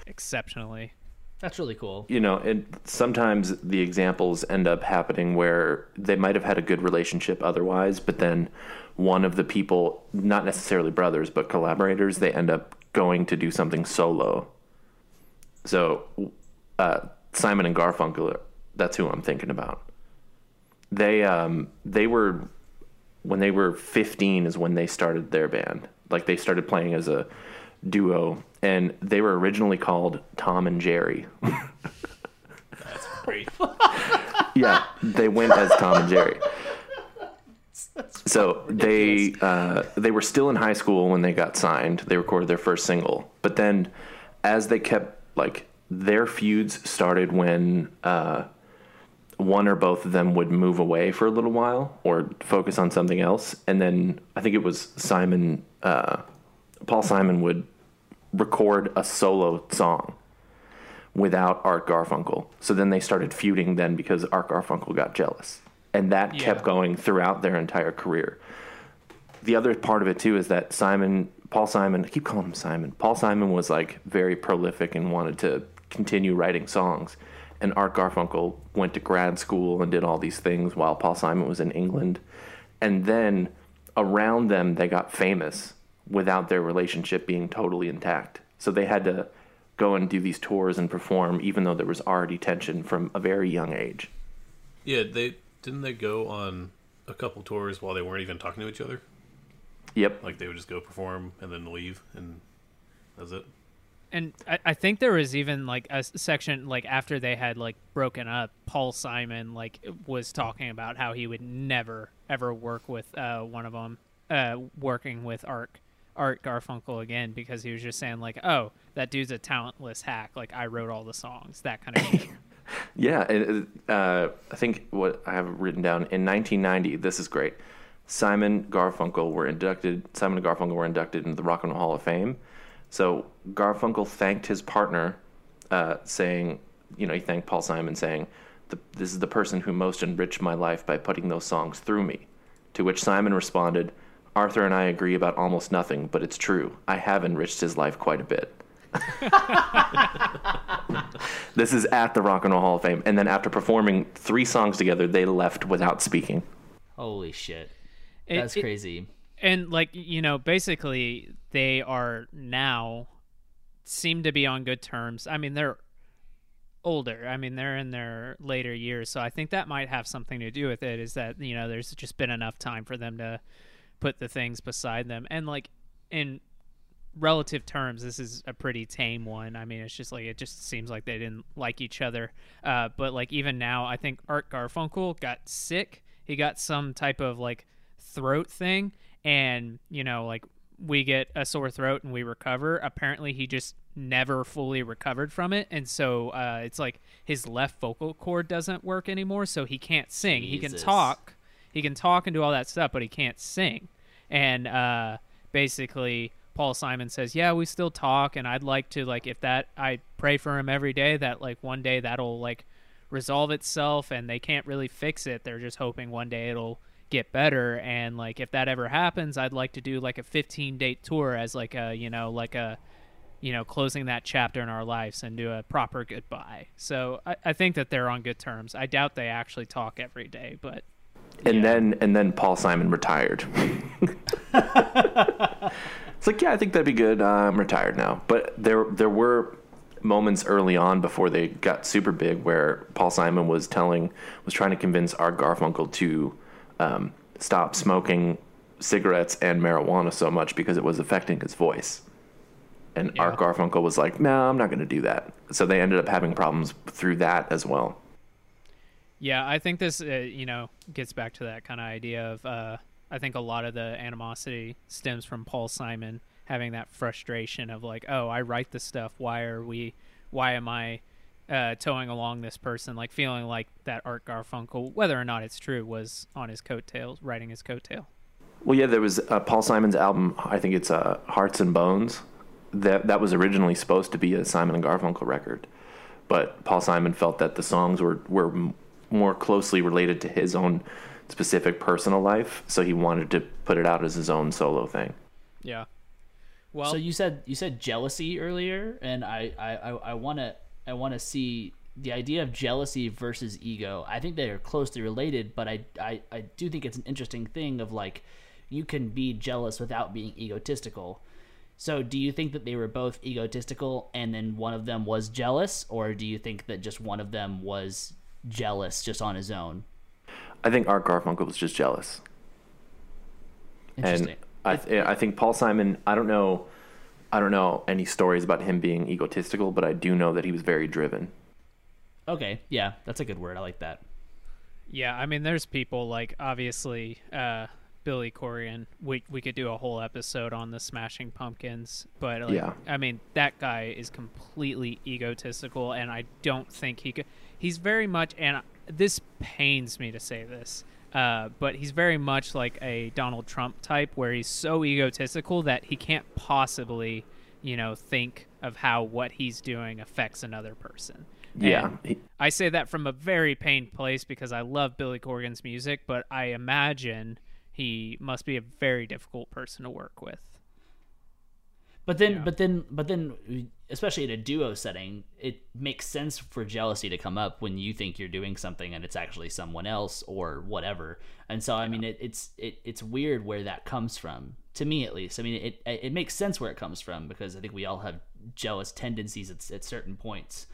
exceptionally. That's really cool. you know, and sometimes the examples end up happening where they might have had a good relationship otherwise, but then one of the people, not necessarily brothers, but collaborators, they end up going to do something solo. So, uh, Simon and Garfunkel, that's who I'm thinking about. They um, they were when they were 15 is when they started their band. Like they started playing as a duo, and they were originally called Tom and Jerry. That's great. yeah, they went as Tom and Jerry. That's So they uh, they were still in high school when they got signed. They recorded their first single, but then as they kept like their feuds started when uh, one or both of them would move away for a little while or focus on something else, and then I think it was Simon, uh, Paul Simon would record a solo song without Art Garfunkel. So then they started feuding then because Art Garfunkel got jealous. And that Yeah. kept going throughout their entire career. The other part of it too is that Simon, Paul Simon, I keep calling him Simon. Paul Simon was like very prolific and wanted to continue writing songs. And Art Garfunkel went to grad school and did all these things while Paul Simon was in England. And then around them, they got famous without their relationship being totally intact. So they had to go and do these tours and perform, even though there was already tension from a very young age. Yeah, they didn't they go on a couple tours while they weren't even talking to each other. Yep. Like they would just go perform and then leave, and that's it. And I, I think there was even like a section like after they had like broken up, Paul Simon like was talking about how he would never ever work with uh, one of them, uh, working with Art Art Garfunkel again because he was just saying like, oh, that dude's a talentless hack. Like I wrote all the songs, that kind of thing Yeah, and, uh, I think what I have written down in 1990. This is great. Simon Garfunkel were inducted. Simon and Garfunkel were inducted into the Rock and Roll Hall of Fame. So Garfunkel thanked his partner, uh, saying, you know, he thanked Paul Simon, saying, the, "This is the person who most enriched my life by putting those songs through me." To which Simon responded, "Arthur and I agree about almost nothing, but it's true. I have enriched his life quite a bit." This is at the Rock and Roll Hall of Fame. And then after performing three songs together, they left without speaking. Holy shit. That's it- crazy. And like you know basically they are now seem to be on good terms. I mean they're older. I mean they're in their later years. So i think that might have something to do with it is that you know there's just been enough time for them to put the things beside them. And like in relative terms this is a pretty tame one. I mean it's just like it just seems like they didn't like each other. Uh, but like even now i think art garfunkel got sick. He got some type of like throat thing and you know like we get a sore throat and we recover apparently he just never fully recovered from it. And so uh, it's like his left vocal cord doesn't work anymore so he can't sing. He can talk. He can talk and do all that stuff but he can't sing. And uh, basically paul simon says yeah we still talk and i'd like to like if that i pray for him every day that like one day that'll like resolve itself and they can't really fix it. They're just hoping one day it'll get better and like if that ever happens i'd like to do like a 15 date tour as like a you know like a you know closing that chapter in our lives and do a proper goodbye so i, I think that they're on good terms i doubt they actually talk every day but And Yeah. then and then Paul Simon retired. it's like, yeah, I think that'd be good. Uh, I'm retired now. But there there were moments early on before they got super big where Paul Simon was telling was trying to convince Art Garfunkel to um, stop smoking cigarettes and marijuana so much because it was affecting his voice. And Yeah. Art Garfunkel was like, "No, I'm not going to do that." So they ended up having problems through that as well. Yeah, I think this, uh, you know, gets back to that kind of idea of. Uh, I think a lot of the animosity stems from Paul Simon having that frustration of like, oh, I write this stuff. Why are we? Why am I uh, towing along this person? Like feeling like that Art Garfunkel, whether or not it's true, was on his coattails, writing his coattail. Well, yeah, there was uh, Paul Simon's album. I think it's uh, Hearts and Bones. That that was originally supposed to be a Simon and Garfunkel record, but Paul Simon felt that the songs were were m- more closely related to his own specific personal life, so he wanted to put it out as his own solo thing. Yeah. Well, so you said you said jealousy earlier, and I I I want to I want to see the idea of jealousy versus ego. I think they are closely related, but I, I I do think it's an interesting thing of like you can be jealous without being egotistical. So do you think that they were both egotistical and then one of them was jealous, or do you think that just one of them was jealous just on his own? I think Art Garfunkel was just jealous. Interesting. And I, th- I think Paul Simon. I don't know. I don't know any stories about him being egotistical, but I do know that he was very driven. okay, yeah, that's a good word. I like that. Yeah, I mean, there's people like obviously uh, Billy Corgan. We we could do a whole episode on the Smashing Pumpkins, but like, Yeah. I mean, that guy is completely egotistical, and I don't think he could. He's very much, and this pains me to say this, uh, but he's very much like a Donald Trump type, where he's so egotistical that he can't possibly, you know, think of how what he's doing affects another person. Yeah, And I say that from a very pained place because I love Billy Corgan's music, but I imagine he must be a very difficult person to work with. But then, Yeah. but then, but then, especially in a duo setting, it makes sense for jealousy to come up when you think you're doing something and it's actually someone else or whatever. And so, I mean, it, it's it, it's weird where that comes from. To me, at least, I mean, it it makes sense where it comes from because I think we all have jealous tendencies at, at certain points.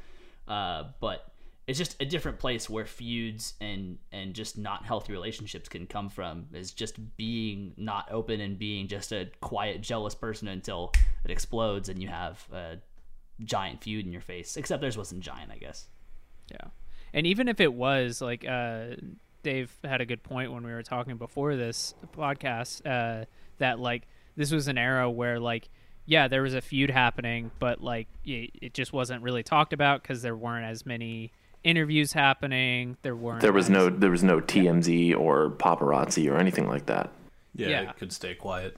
Uh, but it's just a different place where feuds and and just not healthy relationships can come from is just being not open and being just a quiet jealous person until it explodes and you have a giant feud in your face except theirs wasn't giant i guess Yeah. And even if it was like uh Dave had a good point when we were talking before this podcast uh that like this was an era where like yeah, there was a feud happening, but like it, it just wasn't really talked about cuz there weren't as many interviews happening. There weren't there was as- no there was no TMZ or paparazzi or anything like that. Yeah, Yeah. it could stay quiet.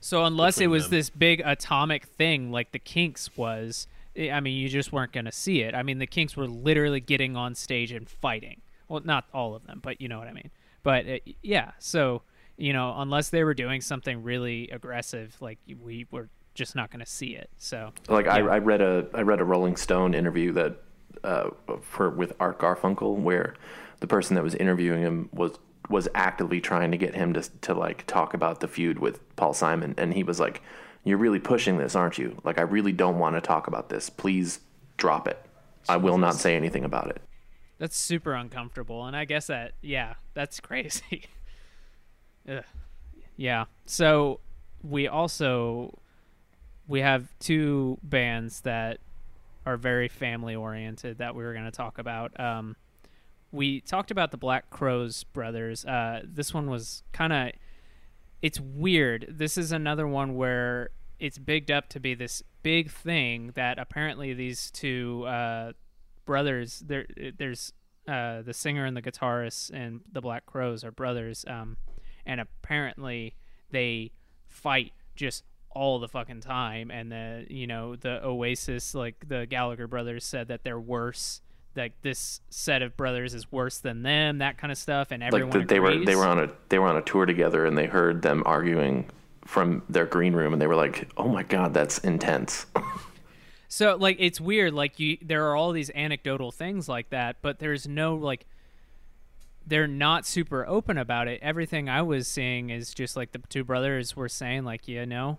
So unless it was them. this big atomic thing like the Kinks was, I I mean, you just weren't going to see it. I mean, the Kinks were literally getting on stage and fighting. Well, not all of them, but you know what I mean. But uh, yeah, so you know, unless they were doing something really aggressive, like we were just not going to see it. So Like I, I read a I read a Rolling Stone interview that uh, for with Art Garfunkel where the person that was interviewing him was was actively trying to get him to to like talk about the feud with Paul Simon and he was like you're really pushing this aren't you like I really don't want to talk about this please drop it I will not say anything about it that's super uncomfortable, and I guess that yeah, that's crazy. Yeah. So we also we have two bands that are very family oriented that we were going to talk about. Um, we talked about the Black Crowes brothers. Uh, this one was kind of it's weird. This is another one where it's bigged up to be this big thing that apparently these two uh, brothers there there's uh, the singer and the guitarist and the Black Crowes are brothers um, and apparently they fight just all the fucking time and the you know the Oasis like the Gallagher brothers said that they're worse like this set of brothers is worse than them that kind of stuff and everyone like the, they were they were on a they were on a tour together and they heard them arguing from their green room and they were like oh my god that's intense. So like it's weird like you there are all these anecdotal things like that but there's no like they're not super open about it. Everything I was seeing is just like the two brothers were saying like you know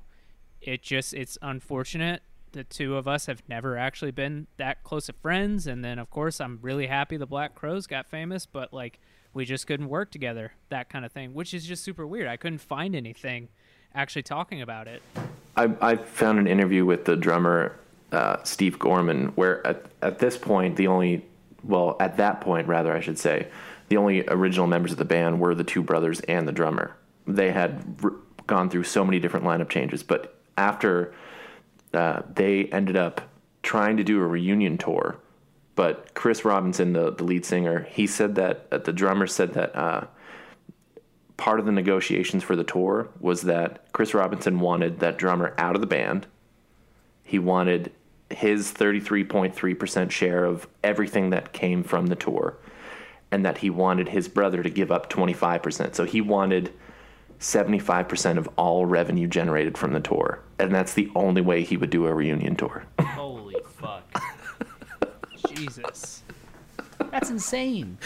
it just it's unfortunate the two of us have never actually been that close of friends. And then, of course, I'm really happy the Black Crowes got famous, but like we just couldn't work together, that kind of thing, which is just super weird. I couldn't find anything actually talking about it. I, I found an interview with the drummer uh, Steve Gorman, where at, at this point the only, well, at that point rather, I should say, the only original members of the band were the two brothers and the drummer. They had gone through so many different lineup changes, but after uh, they ended up trying to do a reunion tour, but Chris Robinson, the, the lead singer, he said that uh, the drummer said that uh, part of the negotiations for the tour was that Chris Robinson wanted that drummer out of the band. He wanted his 33.3% share of everything that came from the tour, and that he wanted his brother to give up 25%. So he wanted 75% of all revenue generated from the tour. And that's the only way he would do a reunion tour. Holy fuck. Jesus. That's insane.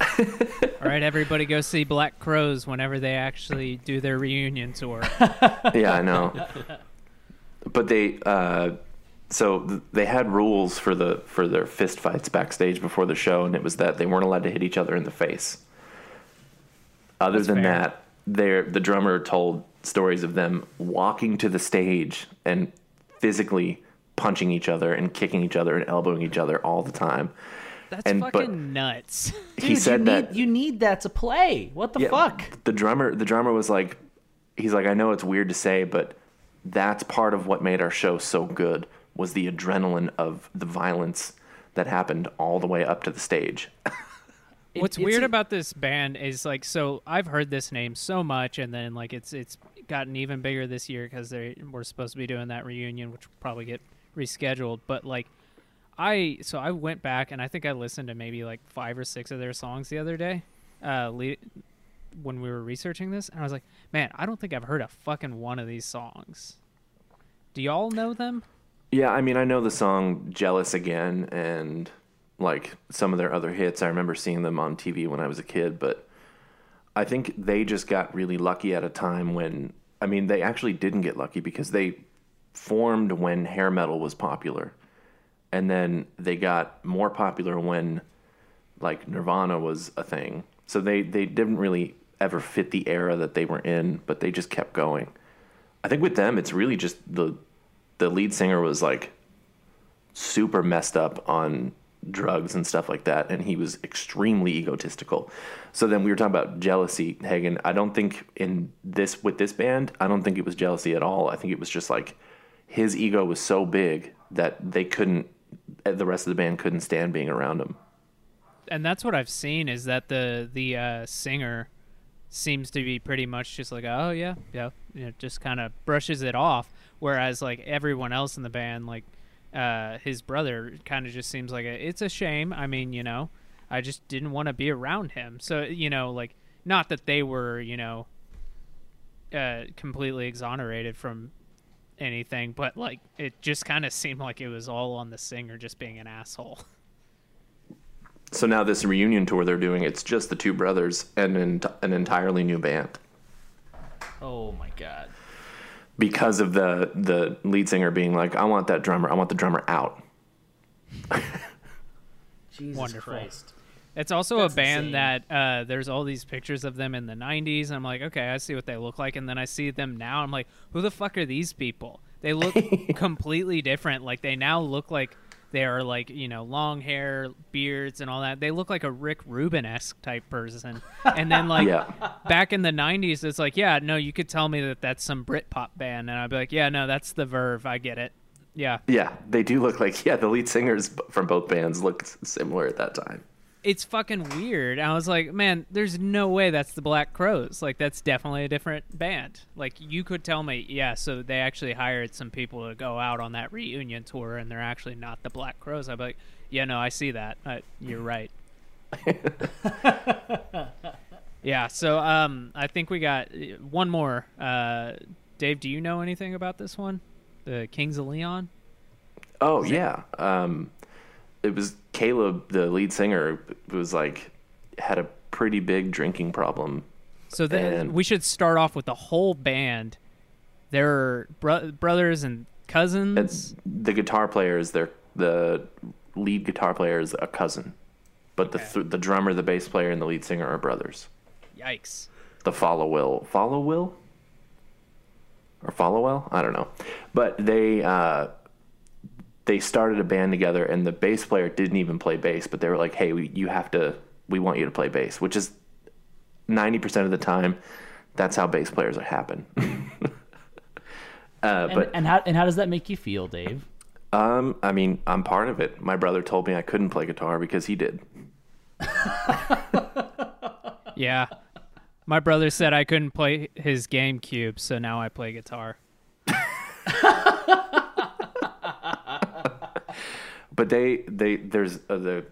All right, everybody go see Black Crowes whenever they actually do their reunion tour. yeah, I know. But they, uh, so they had rules for the for their fist fights backstage before the show, and it was that they weren't allowed to hit each other in the face. Other That's than fair. that, they the drummer told stories of them walking to the stage and physically punching each other and kicking each other and elbowing each other all the time. That's And- but- fucking nuts. he said you that need, you need that to play. What the Yeah, fuck? The drummer, the drummer was like, he's like, I know it's weird to say, but that's part of what made our show so good was the adrenaline of the violence that happened all the way up to the stage. It- What's weird a- about this band is like so I've heard this name so much and then like it's it's gotten even bigger this year because they were supposed to be doing that reunion which will probably get rescheduled. But like I so I went back and I think I listened to maybe like five or six of their songs the other day uh le- when we were researching this and I was like man I don't think I've heard a fucking one of these songs. Do y'all know them? Yeah, I mean, I know the song "Jealous Again" and like some of their other hits. I remember seeing them on TV when I was a kid, but I think they just got really lucky at a time when I mean, they actually didn't get lucky because they formed when hair metal was popular. And then they got more popular when like Nirvana was a thing. So they they didn't really ever fit the era that they were in, but they just kept going. I think with them it's really just the the lead singer was like super messed up on drugs and stuff like that and he was extremely egotistical. So then we were talking about jealousy hagen. I don't think in this with this band i don't think it was jealousy at all. I think it was just like his ego was so big that they couldn't the rest of the band couldn't stand being around him. And that's what I've seen is that the the uh, singer seems to be pretty much just like oh yeah yeah you know, just kind of brushes it off. Whereas like everyone else in the band like uh, his brother kind of just seems like a, it's a shame. I mean you know I just didn't want to be around him. So you know like not that they were you know uh, completely exonerated from anything but like it just kind of seemed like it was all on the singer just being an asshole. So now this reunion tour they're doing it's just the two brothers and an, an entirely new band. Oh my god. Because of the the lead singer being like, I want that drummer, I want the drummer out. Jesus Wonderful. Christ. It's also That's a band insane. that uh, there's all these pictures of them in the 90s. And I'm like, okay, I see what they look like. And then I see them now. I'm like, who the fuck are these people? They look completely different. Like, they now look like they are, like, you know, long hair, beards, and all that. They look like a Rick Rubin esque type person. And then, like, Yeah. back in the 90s, it's like, yeah, no, you could tell me that that's some Britpop band. And I'd be like, yeah, no, that's the Verve. I get it. Yeah. Yeah, they do look like yeah, the lead singers from both bands looked similar at that time. It's fucking weird. I was like, man, there's no way that's the Black Crowes. Like, that's definitely a different band. Like, you could tell me, yeah, so they actually hired some people to go out on that reunion tour, and they're actually not the Black Crowes. I'd be like, yeah, no, I see that. Uh, you're right. yeah, so um, I think we got uh, one more. Uh, Dave, do you know anything about this one? The Kings of Leon? Oh yeah, um, it was Caleb, the lead singer, was like had a pretty big drinking problem. So then And- we should start off with the whole band. They're bro- brothers and cousins. It's, the guitar player is their the lead guitar player is a cousin, but the th- the drummer, the bass player, and the lead singer are brothers. Yikes. The Followill follow will or follow well I don't know, but they uh, they started a band together, and the bass player didn't even play bass, but they were like, "Hey, we, you have to. We want you to play bass," which is ninety percent of the time. That's how bass players happen. uh, And, but and how and how does that make you feel, Dave? Um, I mean, I'm part of it. My brother told me I couldn't play guitar because he did. Yeah. My brother said I couldn't play his GameCube, so now I play guitar. But they they there's a, the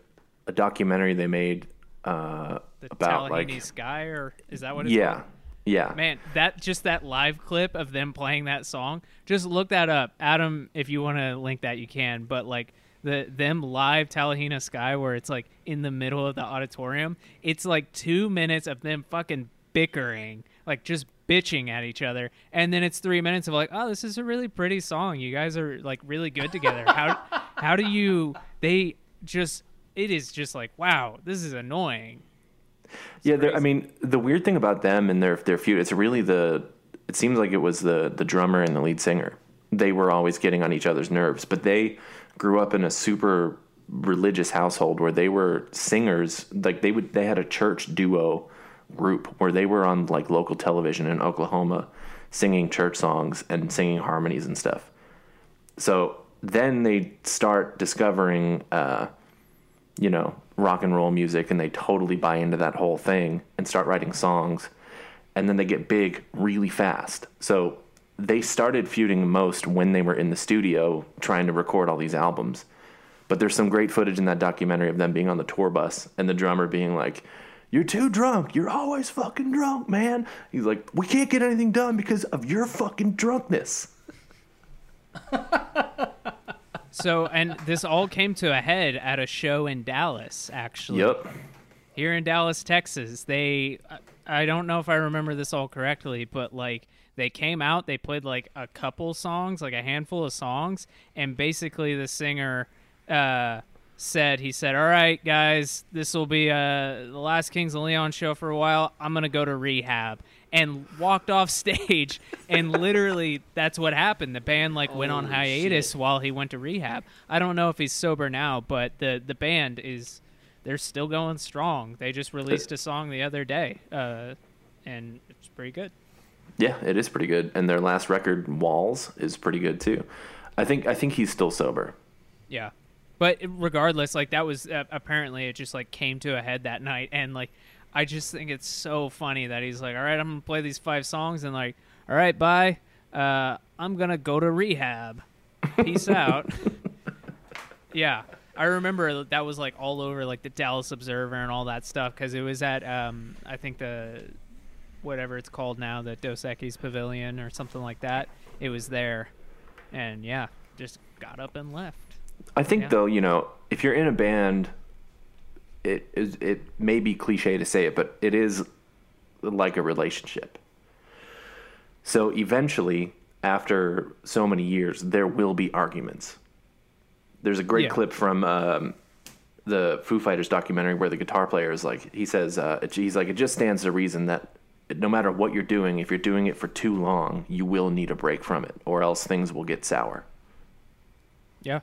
a documentary they made uh The about Talihina like Sky, or is that what it's yeah called? yeah Man, that just that live clip of them playing that song. Just look that up, Adam. If you want to link that, you can. But like the them live Talihina Sky, where it's like in the middle of the auditorium. It's like two minutes of them fucking bickering, like just bitching at each other, and then it's three minutes of like, oh, this is a really pretty song. You guys are like really good together. How how do you? They just it is just like wow, this is annoying. yeah. I mean, the weird thing about them and their their feud, it's really the. It seems like it was the the drummer and the lead singer. They were always getting on each other's nerves, but they grew up in a super religious household where they were singers. Like they would, they had a church duo group where they were on like local television in Oklahoma, singing church songs and singing harmonies and stuff. So then they start discovering, uh, you know, rock and roll music, and they totally buy into that whole thing and start writing songs. And then they get big really fast. So they started feuding most when they were in the studio trying to record all these albums. But there's some great footage in that documentary of them being on the tour bus and the drummer being like, You're too drunk. You're always fucking drunk, man. He's like, We can't get anything done because of your fucking drunkenness. So, and this all came to a head at a show in Dallas, actually. Yep. Here in Dallas, Texas. They, I- I don't know if I remember this all correctly, but like they came out, they played like a couple songs, like a handful of songs, and basically the singer uh, said, he said, All right, guys, this will be uh, the last Kings of Leon show for a while. I'm going to go to rehab. And walked off stage, and literally that's what happened. The band like went on hiatus shit. while he went to rehab. I don't know if he's sober now, but the the band is they're still going strong. They just released a song the other day, uh, and it's pretty good. Yeah, it is pretty good. And their last record, Walls, is pretty good too. I think I think he's still sober. Yeah, but regardless, like that was uh, apparently it just like came to a head that night, and like I just think it's so funny that he's like, all right, I'm gonna play these five songs, and like, all right, bye. Uh, I'm gonna go to rehab. Peace out. Yeah, I remember that was like all over like the Dallas Observer and all that stuff because it was at um I think the whatever it's called now the Dos Equis Pavilion or something like that. It was there, and yeah, just got up and left. I think Yeah. though, you know, if you're in a band, it is it may be cliche to say it, but it is like a relationship. So eventually, after so many years, there will be arguments. There's a great Yeah. clip from um, the Foo Fighters documentary where the guitar player is like, he says, uh, he's like, it just stands to reason that no matter what you're doing, if you're doing it for too long, you will need a break from it, or else things will get sour. Yeah.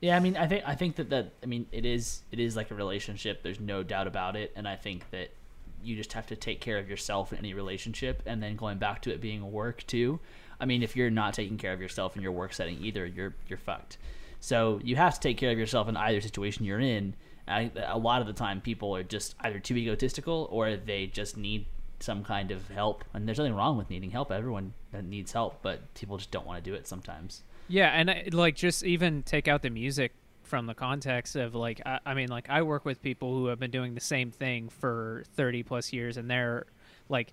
Yeah, I mean, I think I think that that I mean, it is it is like a relationship. There's no doubt about it, and I think that you just have to take care of yourself in any relationship, and then going back to it being work too. I mean, if you're not taking care of yourself in your work setting either, you're you're fucked. So you have to take care of yourself in either situation you're in. I, a lot of the time, people are just either too egotistical or they just need some kind of help. And there's nothing wrong with needing help. Everyone needs help, but people just don't want to do it sometimes. Yeah, and I, like just even take out the music from the context of like I, I mean like I work with people who have been doing the same thing for 30 plus years and they're like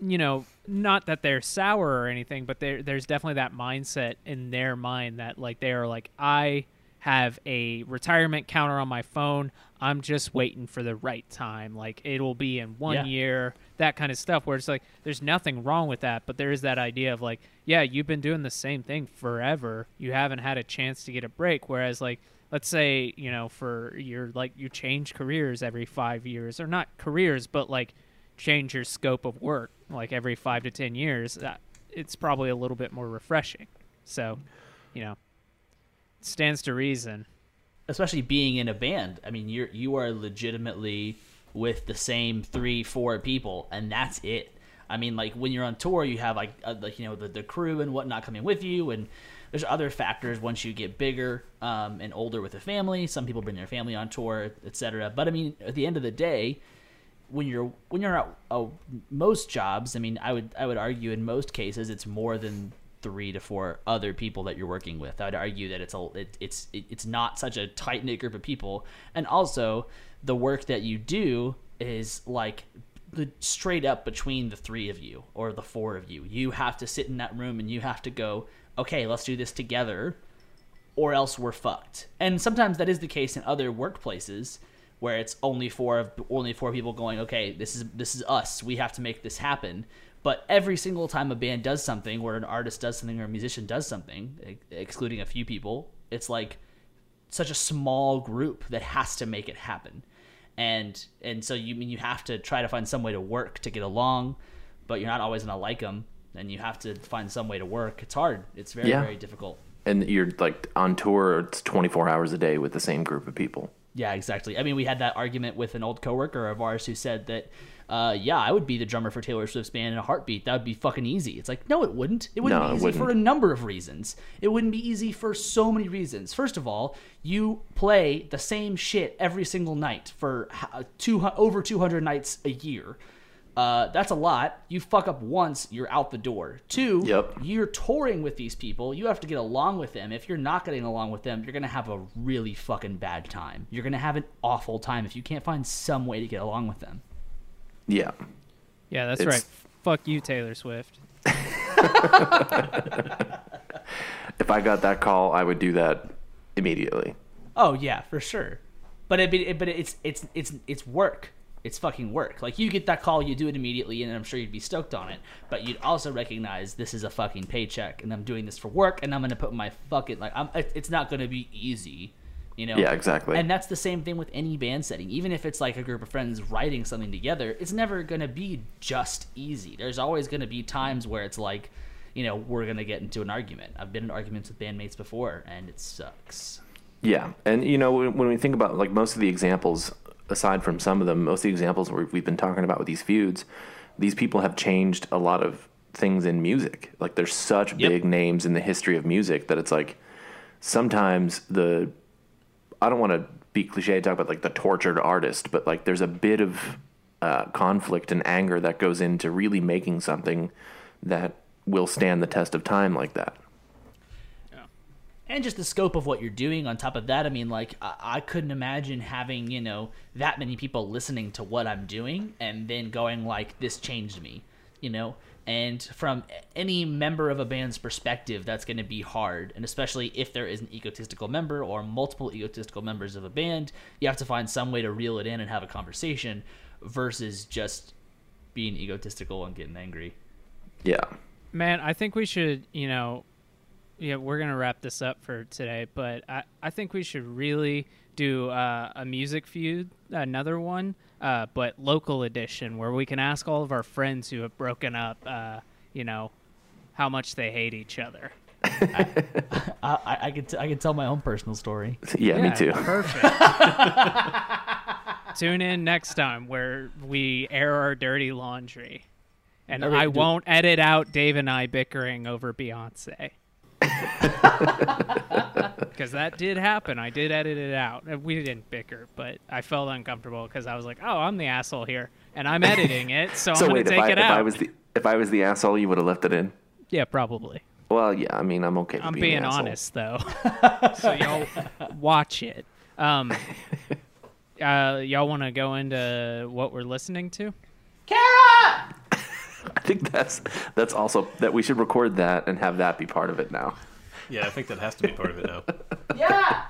you know not that they're sour or anything but there there's definitely that mindset in their mind that like they are like I have a retirement counter on my phone I'm just waiting for the right time like it'll be in 1 Yeah. year that kind of stuff where it's like there's nothing wrong with that but there is that idea of like yeah you've been doing the same thing forever. You haven't had a chance to get a break. Whereas like let's say you know for your like you change careers every five years or not careers but like change your scope of work like every five to ten years that it's probably a little bit more refreshing. So you know stands to reason. Especially being in a band. I mean, you're you are legitimately with the same three, four people, and that's it. I mean, like when you're on tour, you have like uh, like you know the, the crew and whatnot coming with you, and there's other factors once you get bigger um, and older with a family. Some people bring their family on tour, etc. But I mean, at the end of the day, when you're when you're at uh, most jobs, I mean, I would I would argue in most cases it's more than three to four other people that you're working with. I'd argue that it's a it, it's it, it's not such a tight knit group of people, and also the work that you do is like straight up between the three of you or the four of you. You have to sit in that room and you have to go, okay, let's do this together, or else we're fucked. And sometimes that is the case in other workplaces where it's only four of only four people going, okay, this is this is us. We have to make this happen. But every single time a band does something, or an artist does something, or a musician does something, excluding a few people, it's like such a small group that has to make it happen. And and so you mean you have to try to find some way to work to get along, but you're not always gonna like them, and you have to find some way to work. It's hard. It's very Yeah. very difficult. And you're like on tour, it's 24 hours a day with the same group of people. Yeah, exactly. I mean, we had that argument with an old coworker of ours who said that, uh, yeah, I would be the drummer for Taylor Swift's band in a heartbeat. That would be fucking easy. It's like, no, it wouldn't. It wouldn't No, be easy for a number of reasons. It wouldn't be easy for so many reasons. First of all, you play the same shit every single night for two over 200 nights a year. Uh, that's a lot. You fuck up once, you're out the door. Two, Yep. you're touring with these people. You have to get along with them. If you're not getting along with them, you're gonna have a really fucking bad time. You're gonna have an awful time if you can't find some way to get along with them. Yeah. yeah that's It's- right fuck you taylor swift If I got that call, I would do that immediately. Oh yeah, for sure. But it, it but it's it's it's it's work. It's fucking work. Like you get that call, you do it immediately, and I'm sure you'd be stoked on it. But you'd also recognize this is a fucking paycheck, and I'm doing this for work, and I'm gonna put my fucking like I'm. It's not gonna be easy, you know. Yeah, exactly. And that's the same thing with any band setting. Even if it's like a group of friends writing something together, it's never gonna be just easy. There's always gonna be times where it's like, you know, we're gonna get into an argument. I've been in arguments with bandmates before, and it sucks. Yeah, and you know when, when we think about like most of the examples, aside from some of them, most of the examples we've been talking about with these feuds, these people have changed a lot of things in music. Like there's such Yep. big names in the history of music that it's like sometimes the I don't want to be cliche and talk about like the tortured artist, but like there's a bit of uh, conflict and anger that goes into really making something that will stand the test of time like that. and just the scope of what you're doing on top of that i mean like I, I couldn't imagine having you know that many people listening to what i'm doing and then going like this changed me you know and from any member of a band's perspective that's going to be hard. And especially if there is an egotistical member or multiple egotistical members of a band you have to find some way to reel it in and have a conversation versus just being egotistical and getting angry. Yeah. Man, I think we should, you know, yeah, we're gonna wrap this up for today, but I, I think we should really do uh, a music feud, another one, uh, but local edition, where we can ask all of our friends who have broken up, uh, you know, how much they hate each other. i, I, I could t- I could tell my own personal story Yeah, me too. Perfect. Tune in next time where we air our dirty laundry. And Are we- I do- won't edit out Dave and I bickering over Beyonce. Because that did happen. I did edit it out. We didn't bicker, but I felt uncomfortable because I was like, oh, I'm the asshole here. And I'm editing it, so, So I'm going wait, to if take I, it if out. I was the if I was the asshole, you would have left it in. Yeah, probably. Well, yeah, I mean, I'm okay. With I'm being, being an asshole. honest though. so y'all watch it. Um, uh, y'all want to go into what we're listening to? I think that's that's also that we should record that and have that be part of it now. Yeah, I think that has to be part of it now. Yeah.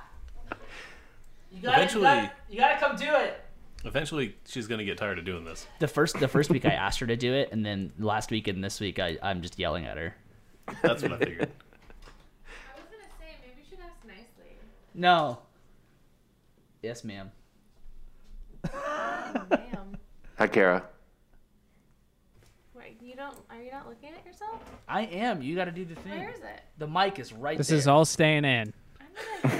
You gotta, Eventually- you gotta, you gotta come do it. Eventually, she's gonna get tired of doing this. The first the first week I asked her to do it, and then last week and this week I I'm just yelling at her. That's what I figured. I was gonna say maybe you should ask nicely. No. Yes, ma'am. Oh, ma'am. Hi, Kara. Wait, you don't? Are you not looking at yourself? I am. You got to do the thing. Where is it? The mic is right This there. is all staying in. I'm so.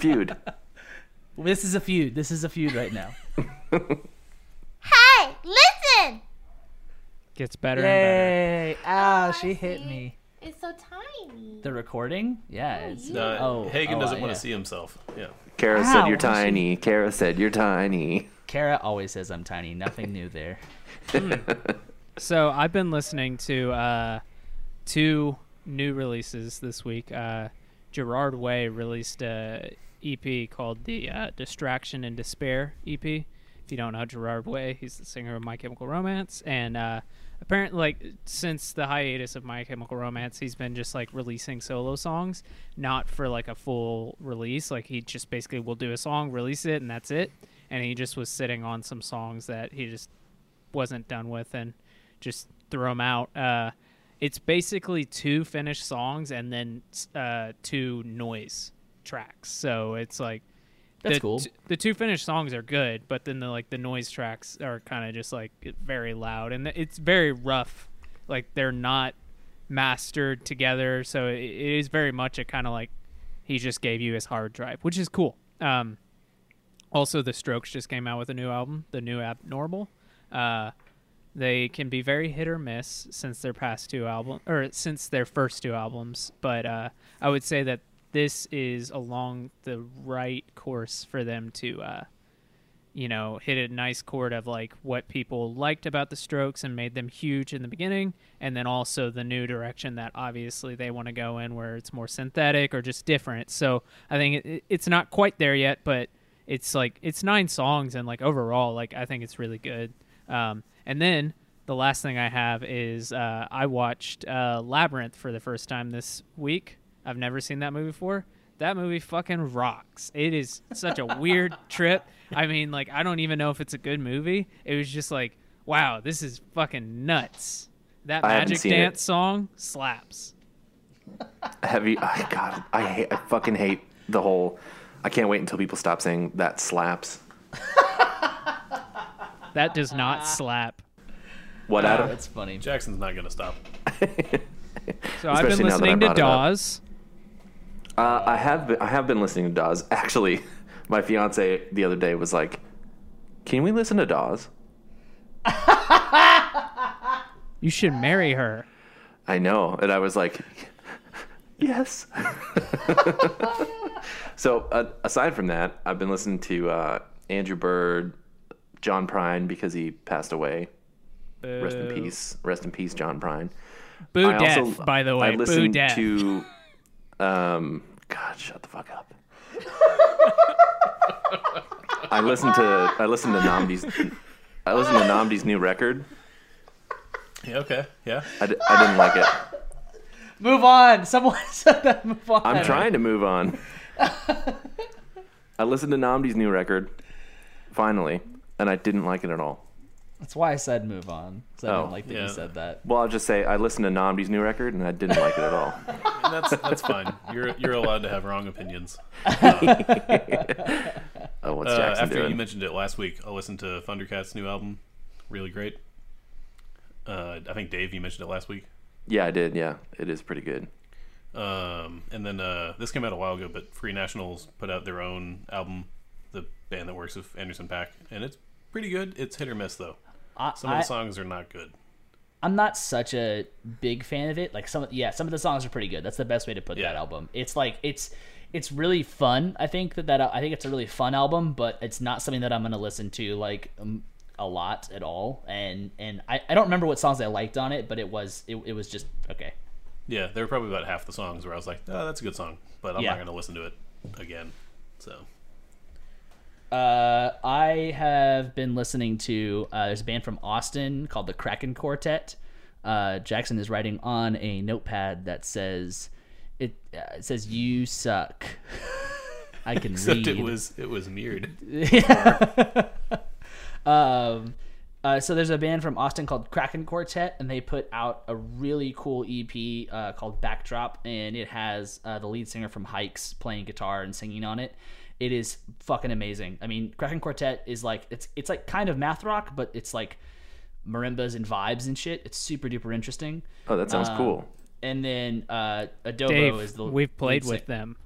Feud. This is a feud. This is a feud right now. hey, listen! Gets better and better. Yay! Ow, she I hit see. me. It's so tiny. The recording? Yeah, it's. yeah. Uh, Oh, Hagen oh, doesn't uh, want yeah. to see himself. Yeah. Kara Ow, said you're what is she- tiny. Kara said you're tiny. Kara always says I'm tiny. Nothing new there. So I've been listening to uh, two new releases this week. Uh, Gerard Way released a EP called the uh, Distraction and Despair EP. If you don't know Gerard Way, he's the singer of My Chemical Romance, and uh, apparently, like since the hiatus of My Chemical Romance, he's been just like releasing solo songs, not for like a full release. Like he just basically will do a song, release it, and that's it. And he just was sitting on some songs that he just wasn't done with and just throw them out. Uh, it's basically two finished songs and then uh, two noise tracks. So it's like That's the, cool. t- the two finished songs are good, but then the like the noise tracks are kind of just like very loud and it's very rough. Like they're not mastered together, so it, it is very much a kind of like he just gave you his hard drive, which is cool. Um, also, the Strokes just came out with a new album, the new Abnormal. Uh, they can be very hit or miss since their past two album or since their first two albums, but uh, I would say that this is along the right course for them to, uh, you know, hit a nice chord of like what people liked about the Strokes and made them huge in the beginning, and then also the new direction that obviously they want to go in, where it's more synthetic or just different. So I think it, it's not quite there yet, but it's like it's nine songs and like overall, like I think it's really good. Um, and then the last thing I have is uh, I watched uh, Labyrinth for the first time this week. I've never seen that movie before. That movie fucking rocks. It is such a weird trip. I mean, like I don't even know if it's a good movie. It was just like, wow, this is fucking nuts. That I Magic seen it. Dance song slaps. Have you? I God, I hate. I fucking hate the whole. I can't wait until people stop saying that slaps. That does not slap. What, Oh, Adam? that's funny. Jackson's not gonna stop. So I've been Especially now that I listening to brought it up. Dawes. Uh, I have been, I have been listening to Dawes. Actually, my fiance the other day was like, "Can we listen to Dawes?" You should marry her. I know, and I was like, "Yes." so uh, aside from that, I've been listening to uh, Andrew Bird, John Prine because he passed away. Rest in peace. Rest in peace, John Prine. Boo I death, also- by the I way. Boo listened death. to, um, God, shut the fuck up. I listened to I listened to NNAMDÏ's I listened to NNAMDÏ's new record. Yeah, okay. Yeah. I, d- I didn't like it. Move on. Someone said that. Move on. I'm trying to move on. I listened to NNAMDÏ's new record, finally, and I didn't like it at all. That's why I said move on. 'cause I Oh, didn't like that yeah. you said that. Well, I'll just say I listened to NNAMDÏ's new record, and I didn't like it at all. And that's that's fine. You're you're allowed to have wrong opinions. Oh, what's Uh, Jackson after doing? you mentioned it last week, I listened to Thundercat's new album. Really great. Uh, I think Dave, you mentioned it last week. yeah, I did. Yeah, it is pretty good. Um, and then uh, this came out a while ago, but Free Nationals put out their own album, the band that works with Anderson .Paak, and it's pretty good. It's hit or miss though. I, Some of I, the songs are not good. I'm not such a big fan of it. Like some, yeah, some of the songs are pretty good. That's the best way to put Yeah. that album. It's like it's it's really fun. I think that that I think it's a really fun album, but it's not something that I'm gonna listen to like um, a lot at all. And and I, I don't remember what songs I liked on it, but it was it, it was just okay. Yeah, there were probably about half the songs where I was like, "Oh, that's a good song," but I'm Yeah. not going to listen to it again. So Uh, I have been listening to uh, there's a band from Austin called the Kraken Quartet. Uh, Jackson is writing on a notepad that says it, uh, it says you suck. I can Except read. it was it was mirrored. um, uh, so there's a band from Austin called Kraken Quartet, and they put out a really cool EP uh, called Backdrop, and it has uh, the lead singer from Hikes playing guitar and singing on it. It is fucking amazing. I mean, Kraken Quartet is like it's it's like kind of math rock, but it's like marimbas and vibes and shit. It's super duper interesting. Oh, that sounds Um, cool. And then uh, Adobo Dave, is the we've played with sing- them.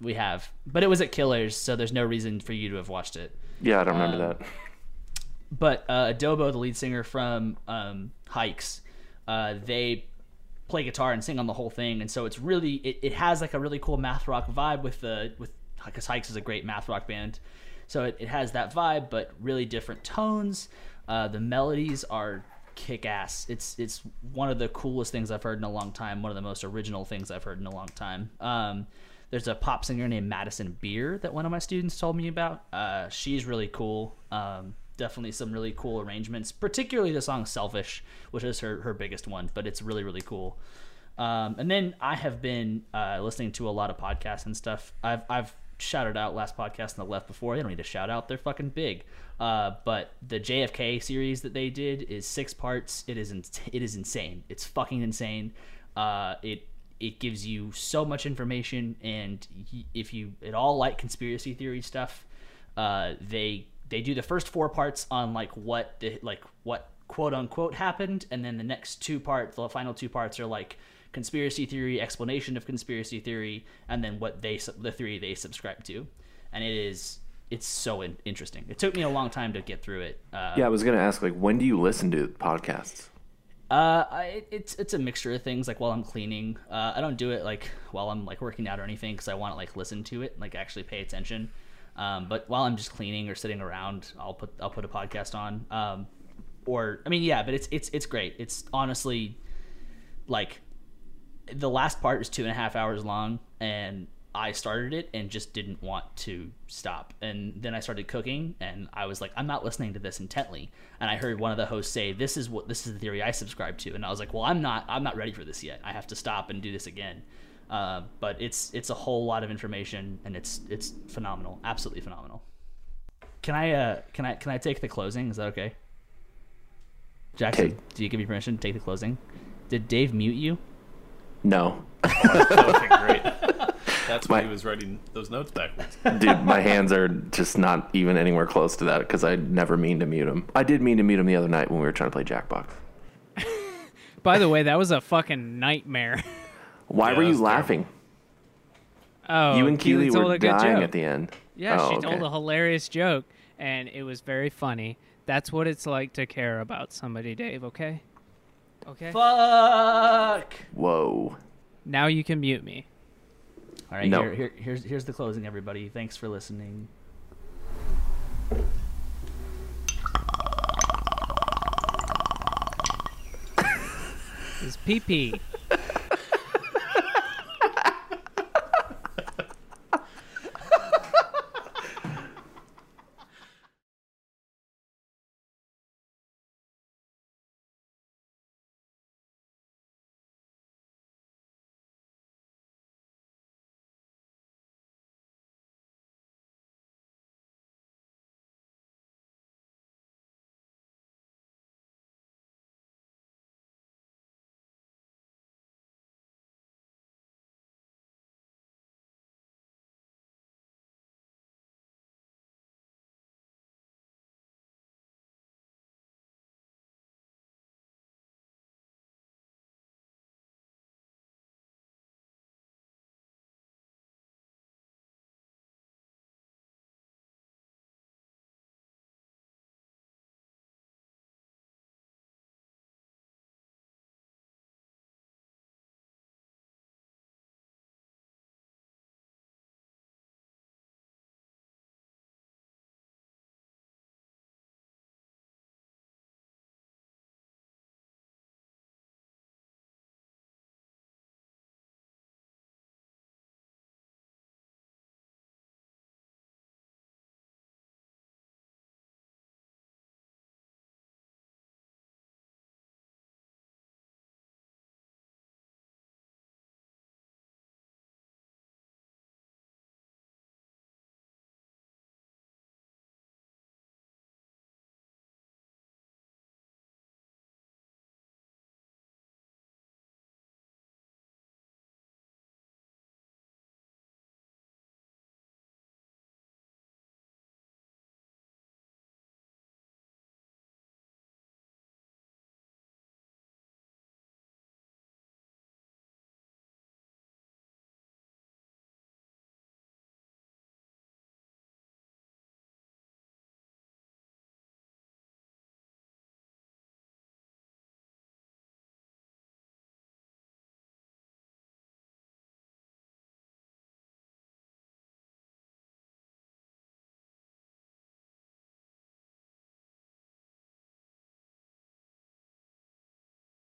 We have, but it was at Killers, so there's no reason for you to have watched it. Yeah, I don't um, remember that. but uh, Adobo, the lead singer from um, Hikes, uh, they play guitar and sing on the whole thing, and so it's really it, it has like a really cool math rock vibe with the with because Hikes is a great math rock band, so it, it has that vibe, but really different tones. Uh, the melodies are kick ass. It's it's one of the coolest things I've heard in a long time. One of the most original things I've heard in a long time. Um, there's a pop singer named Madison Beer that one of my students told me about. Uh, she's really cool. Um, definitely some really cool arrangements, particularly the song "Selfish," which is her her biggest one. But it's really really cool. Um, and then I have been uh, listening to a lot of podcasts and stuff. I've I've shouted out last podcast on the left before. They don't need to shout out; they're fucking big. Uh, but the JFK series that they did is six parts. It is in, it is insane. It's fucking insane. Uh, it it gives you so much information, and if you at all like conspiracy theory stuff, uh, they they do the first four parts on like what the like what quote unquote happened, and then the next two parts, the final two parts are like conspiracy theory, explanation of conspiracy theory, and then what they the theory they subscribe to, and it is it's so in- interesting. It took me a long time to get through it. Uh, Yeah, I was gonna ask like when do you listen to podcasts? uh, I, it's it's a mixture of things. Like while I'm cleaning, uh, I don't do it like while I'm like working out or anything because I want to like listen to it, like actually pay attention. Um, but while I'm just cleaning or sitting around, I'll put I'll put a podcast on. Um, or I mean, yeah, but it's it's it's great. It's honestly like the last part is two and a half hours long, and I started it and just didn't want to stop. And then I started cooking, and I was like, I'm not listening to this intently. And I heard one of the hosts say, "This is what this is the theory I subscribe to," and I was like, "Well, I'm not. I'm not ready for this yet. I have to stop and do this again." Uh, but it's it's a whole lot of information, and it's it's phenomenal, absolutely phenomenal. Can I uh can I can I take the closing? Is that okay? Jackson, Okay. do you give me permission to take the closing? Did Dave mute you? No, great. That's why My- he was writing those notes backwards. dude, my hands are just not even anywhere close to that because I never mean to mute him. I did mean to mute him the other night when we were trying to play Jackbox. By the way, that was a fucking nightmare. Why Yeah, were you was terrible. laughing? Oh, you and Keely told were dying joke. at the end. Yeah, Oh, she okay. told a hilarious joke, and it was very funny. That's what it's like to care about somebody, Dave. Okay. Okay. Fuck. Whoa. Now you can mute me. All right, No. here, here, here's here's the closing, everybody. Thanks for listening. It's pee pee.